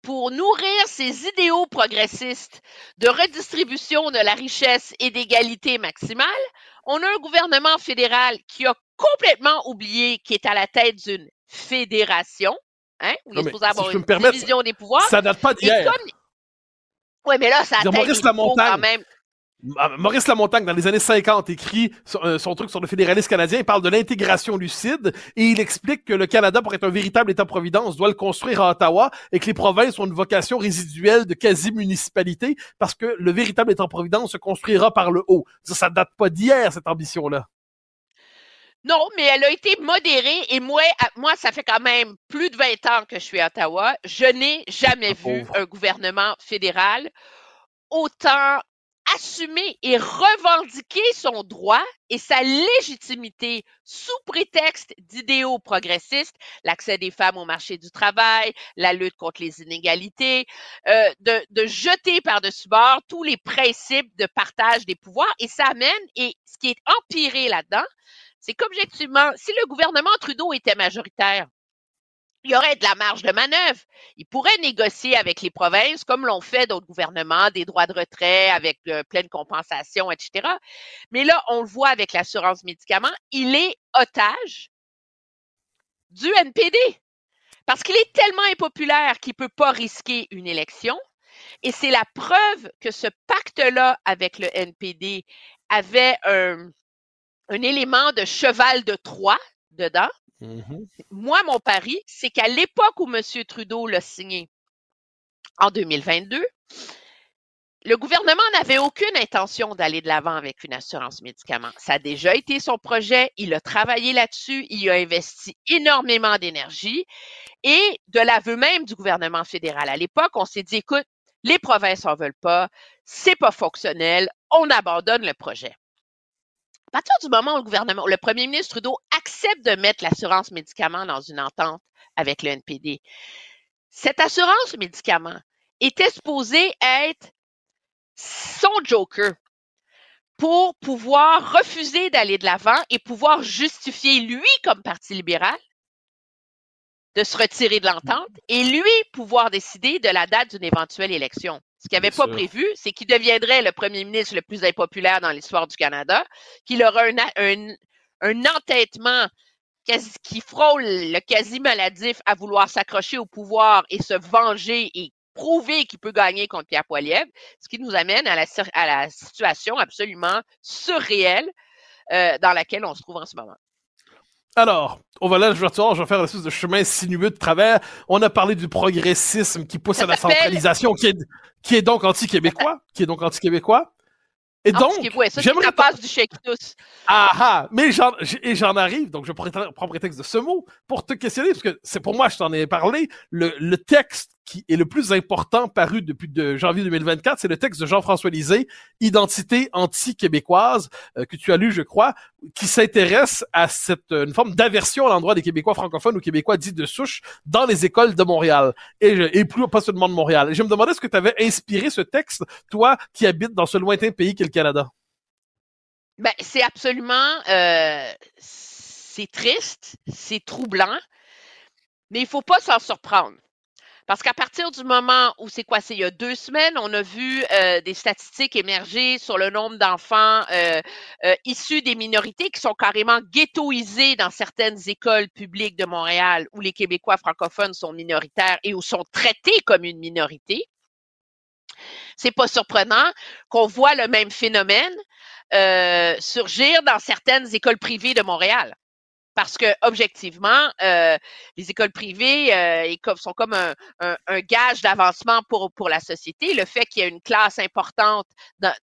pour nourrir ces idéaux progressistes de redistribution de la richesse et d'égalité maximale, on a un gouvernement fédéral qui a complètement oublié qu'il est à la tête d'une fédération, hein, où il est supposé avoir une division des pouvoirs. Ça date pas d'hier. Oui, mais là, ça a Maurice quand même. Maurice Lamontagne, dans les années 50, écrit euh, son, truc sur le fédéralisme canadien. Il parle de l'intégration lucide et il explique que le Canada, pour être un véritable État-providence, doit le construire à Ottawa et que les provinces ont une vocation résiduelle de quasi-municipalité parce que le véritable État-providence se construira par le haut. Ça, ça date pas d'hier, cette ambition-là. Non, mais elle a été modérée et moi, moi, ça fait quand même plus de 20 ans que je suis à Ottawa. Je n'ai jamais vu un gouvernement fédéral autant assumer et revendiquer son droit et sa légitimité sous prétexte d'idéaux progressistes, l'accès des femmes au marché du travail, la lutte contre les inégalités, euh, de, de jeter par-dessus bord tous les principes de partage des pouvoirs. Et ça amène, et ce qui est empiré là-dedans, c'est qu'objectivement, si le gouvernement Trudeau était majoritaire, il y aurait de la marge de manœuvre. Il pourrait négocier avec les provinces, comme l'ont fait d'autres gouvernements, des droits de retrait avec euh, pleine compensation, etc. Mais là, on le voit avec l'assurance médicaments, il est otage du NPD. Parce qu'il est tellement impopulaire qu'il ne peut pas risquer une élection. Et c'est la preuve que ce pacte-là avec le NPD avait un, un élément de cheval de Troie dedans Mm-hmm. Moi, mon pari, c'est qu'à l'époque où M. Trudeau l'a signé, en 2022, le gouvernement n'avait aucune intention d'aller de l'avant avec une assurance médicaments. Ça a déjà été son projet. Il a travaillé là-dessus. Il a investi énormément d'énergie. Et de l'aveu même du gouvernement fédéral à l'époque, on s'est dit, écoute, les provinces en veulent pas. C'est pas fonctionnel. On abandonne le projet. À partir du moment où le gouvernement, le premier ministre Trudeau accepte de mettre l'assurance médicaments dans une entente avec le NPD, cette assurance médicaments était supposée être son joker pour pouvoir refuser d'aller de l'avant et pouvoir justifier, lui, comme Parti libéral, de se retirer de l'entente et lui pouvoir décider de la date d'une éventuelle élection. Ce qu'il n'avait pas prévu, c'est qu'il deviendrait le premier ministre le plus impopulaire dans l'histoire du Canada, qu'il aurait un, un, entêtement qui frôle le quasi maladif à vouloir s'accrocher au pouvoir et se venger et prouver qu'il peut gagner contre Pierre Poilievre, ce qui nous amène à la, à la situation absolument surréelle euh, dans laquelle on se trouve en ce moment. Alors, on va là, je vais, je vais faire une espèce de chemin sinueux de travers. On a parlé du progressisme qui pousse à la centralisation, qui est, qui est donc anti-québécois, qui est donc anti-québécois. Et donc, j'aimerais passe du tous. Ah ah, mais j'en, arrive, donc je prends prétexte de ce mot pour te questionner, parce que c'est pour moi, je t'en ai parlé, le, le texte qui est le plus important paru depuis de janvier 2024, c'est le texte de Jean-François Lisée, Identité anti-québécoise, euh, que tu as lu, je crois, qui s'intéresse à cette euh, une forme d'aversion à l'endroit des Québécois francophones ou Québécois dits de souche dans les écoles de Montréal et, et plus pas seulement de Montréal. Et je me demandais ce que tu avais inspiré ce texte, toi qui habites dans ce lointain pays qu'est le Canada? Ben, c'est absolument, euh, c'est triste, c'est troublant, mais il faut pas s'en surprendre. Parce qu'à partir du moment où c'est quoi, c'est il y a deux semaines, on a vu euh, des statistiques émerger sur le nombre d'enfants euh, euh, issus des minorités qui sont carrément ghettoisés dans certaines écoles publiques de Montréal où les Québécois francophones sont minoritaires et où sont traités comme une minorité. C'est pas surprenant qu'on voit le même phénomène surgir dans certaines écoles privées de Montréal parce que objectivement, euh, les écoles privées euh, sont comme un, gage d'avancement pour, pour la société. Le fait qu'il y ait une classe importante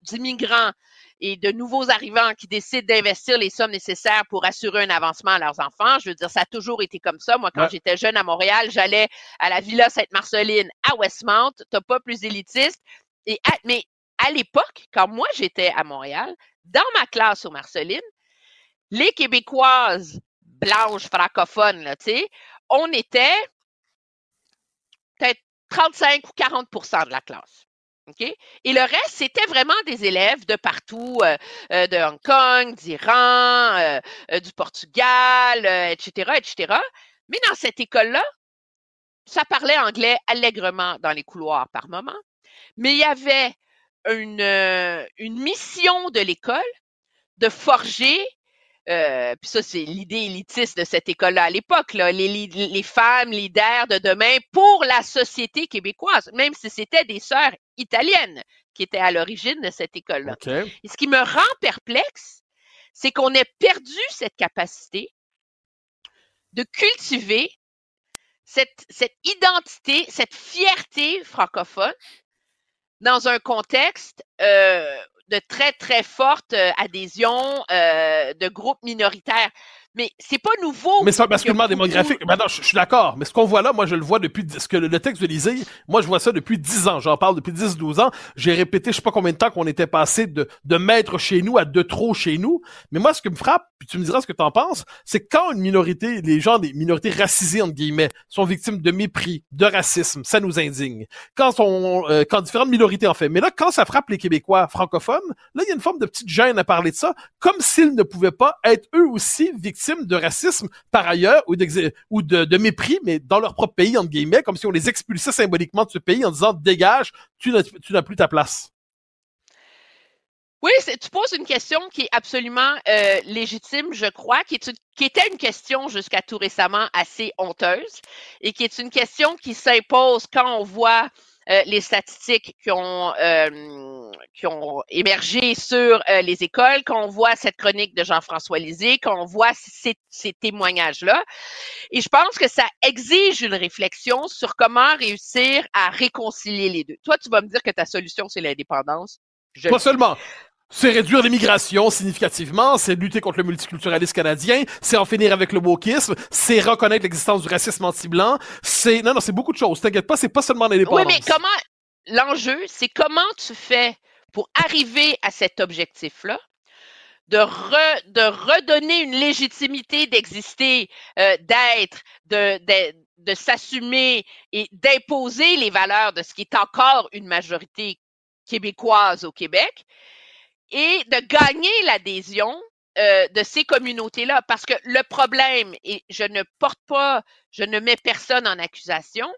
d'immigrants et de nouveaux arrivants qui décident d'investir les sommes nécessaires pour assurer un avancement à leurs enfants. Je veux dire, ça a toujours été comme ça. Moi, quand j'étais jeune à Montréal, j'allais à la Villa Sainte-Marceline à Westmount. T'as pas plus élitiste. Et mais à l'époque, quand moi j'étais à Montréal, dans ma classe aux Marcelines, les Québécoises blanche francophone, on était peut-être 35 ou 40% de la classe. Et le reste, c'était vraiment des élèves de partout, euh, euh, de Hong Kong, d'Iran, euh, du Portugal, etc., etc. Mais dans cette école-là, ça parlait anglais allègrement dans les couloirs par moment. Mais il y avait une mission de l'école de forger euh, puis ça, c'est l'idée élitiste de cette école-là à l'époque, là, les, les, femmes leaders de demain pour la société québécoise, même si c'était des sœurs italiennes qui étaient à l'origine de cette école-là. Et ce qui me rend perplexe, c'est qu'on ait perdu cette capacité de cultiver cette, cette identité, cette fierté francophone dans un contexte euh, de très, très forte euh, adhésion euh, de groupes minoritaires. Mais c'est pas nouveau. Mais c'est un basculement démographique. Maintenant, je, suis d'accord. Mais ce qu'on voit là, moi, je le vois depuis, ce que le, texte de l'Isée, moi, je vois ça depuis 10 ans. J'en parle depuis 10, 12 ans. J'ai répété, je sais pas combien de temps qu'on était passé de, de mettre chez nous à de trop chez nous. Mais moi, ce qui me frappe, puis tu me diras ce que tu en penses, c'est quand une minorité, les gens des minorités racisées, entre guillemets, sont victimes de mépris, de racisme, ça nous indigne. Quand on, euh, quand différentes minorités en fait. Mais là, quand ça frappe les Québécois francophones, là, il y a une forme de petite gêne à parler de ça, comme s'ils ne pouvaient pas être eux aussi victimes de racisme par ailleurs ou, de, mépris, mais dans leur propre pays, entre guillemets, comme si on les expulsait symboliquement de ce pays en disant dégage, tu n'as plus ta place. Oui, tu poses une question qui est absolument euh, légitime, je crois, qui, est qui était une question jusqu'à tout récemment assez honteuse et qui est une question qui s'impose quand on voit les statistiques qui ont, euh, qui ont émergé sur euh, les écoles, quand on voit cette chronique de Jean-François Lisée, quand on voit ces, ces témoignages-là. Et je pense que ça exige une réflexion sur comment réussir à réconcilier les deux. Toi, tu vas me dire que ta solution, c'est l'indépendance. Pas seulement. C'est réduire l'immigration significativement, c'est lutter contre le multiculturalisme canadien, c'est en finir avec le wokisme, c'est reconnaître l'existence du racisme anti-blanc, c'est non non, c'est beaucoup de choses. T'inquiète pas, c'est pas seulement l'indépendance. Oui, mais comment l'enjeu, c'est comment tu fais pour arriver à cet objectif-là, de, redonner une légitimité d'exister, euh, d'être, de s'assumer et d'imposer les valeurs de ce qui est encore une majorité québécoise au Québec, et de gagner l'adhésion euh, de ces communautés-là. Parce que le problème, et je ne porte pas, je ne mets personne en accusation,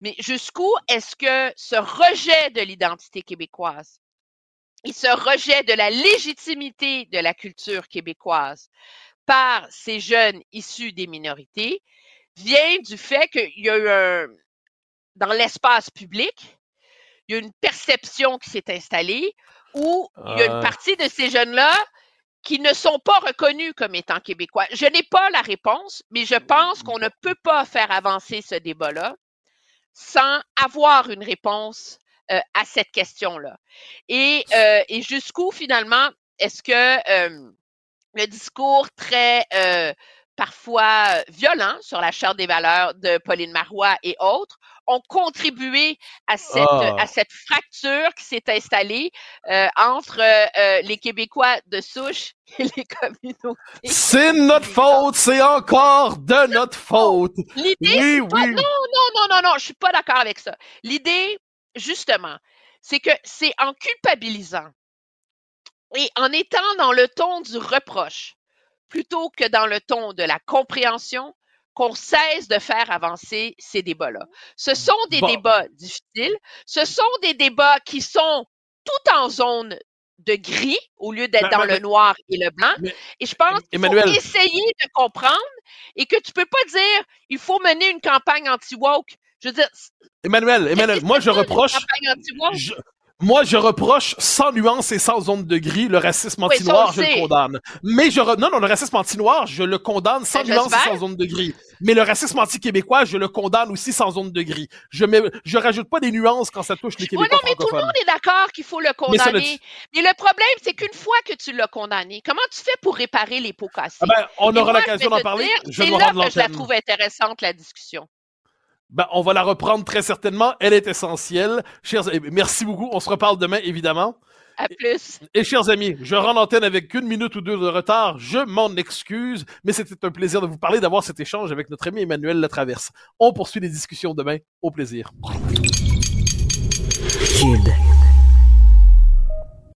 mais jusqu'où est-ce que ce rejet de l'identité québécoise et ce rejet de la légitimité de la culture québécoise par ces jeunes issus des minorités vient du fait qu'il y a eu un, dans l'espace public, il y a une perception qui s'est installée où il y a une Ah. partie de ces jeunes-là qui ne sont pas reconnus comme étant québécois. Je n'ai pas la réponse, mais je pense qu'on ne peut pas faire avancer ce débat-là sans avoir une réponse euh, à cette question-là. Et, euh, et jusqu'où finalement est-ce que euh, le discours très euh, parfois euh, violent sur la charte des valeurs de Pauline Marois et autres ont contribué à cette, Ah. à cette fracture qui s'est installée euh, entre euh, les Québécois de souche et les communautés. C'est notre faute, c'est encore de notre faute. L'idée, Oui, pas- oui. non, non, non, non, non, je suis pas d'accord avec ça. L'idée, justement, c'est que c'est en culpabilisant et en étant dans le ton du reproche plutôt que dans le ton de la compréhension qu'on cesse de faire avancer ces débats-là. Ce sont des Bon. débats difficiles, ce sont des débats qui sont tout en zone de gris au lieu d'être Ben, dans ben, le noir et le blanc. Mais- et je pense qu'il faut essayer de comprendre et que tu peux pas dire il faut mener une campagne anti-woke. Je veux dire, Emmanuel, Emmanuel, moi je reproche, je- moi je reproche sans nuance et sans zone de gris le racisme Oui, anti-noir, je le condamne. Mais je re- non non le racisme anti-noir, je le condamne sans nuance et sans zone de gris. Mais le racisme anti-québécois, je le condamne aussi sans zone de gris. Je mets, je rajoute pas des nuances quand ça touche les Oui, Québécois non, mais tout le monde est d'accord qu'il faut le Mais condamner. Mais le problème, c'est qu'une fois que tu l'as condamné, comment tu fais pour réparer les pots cassés? Ah ben, on Et aura l'occasion d'en parler. dire, Je C'est vais là rendre que je la trouve intéressante, la discussion. Ben, on va la reprendre très certainement. Elle est essentielle. Chers, merci beaucoup. On se reparle demain, évidemment. À plus. Et chers amis, je rends l'antenne avec une minute ou deux de retard. Je m'en excuse, mais c'était un plaisir de vous parler, d'avoir cet échange avec notre ami Emmanuel Latraverse. On poursuit les discussions demain. Au plaisir. Cube.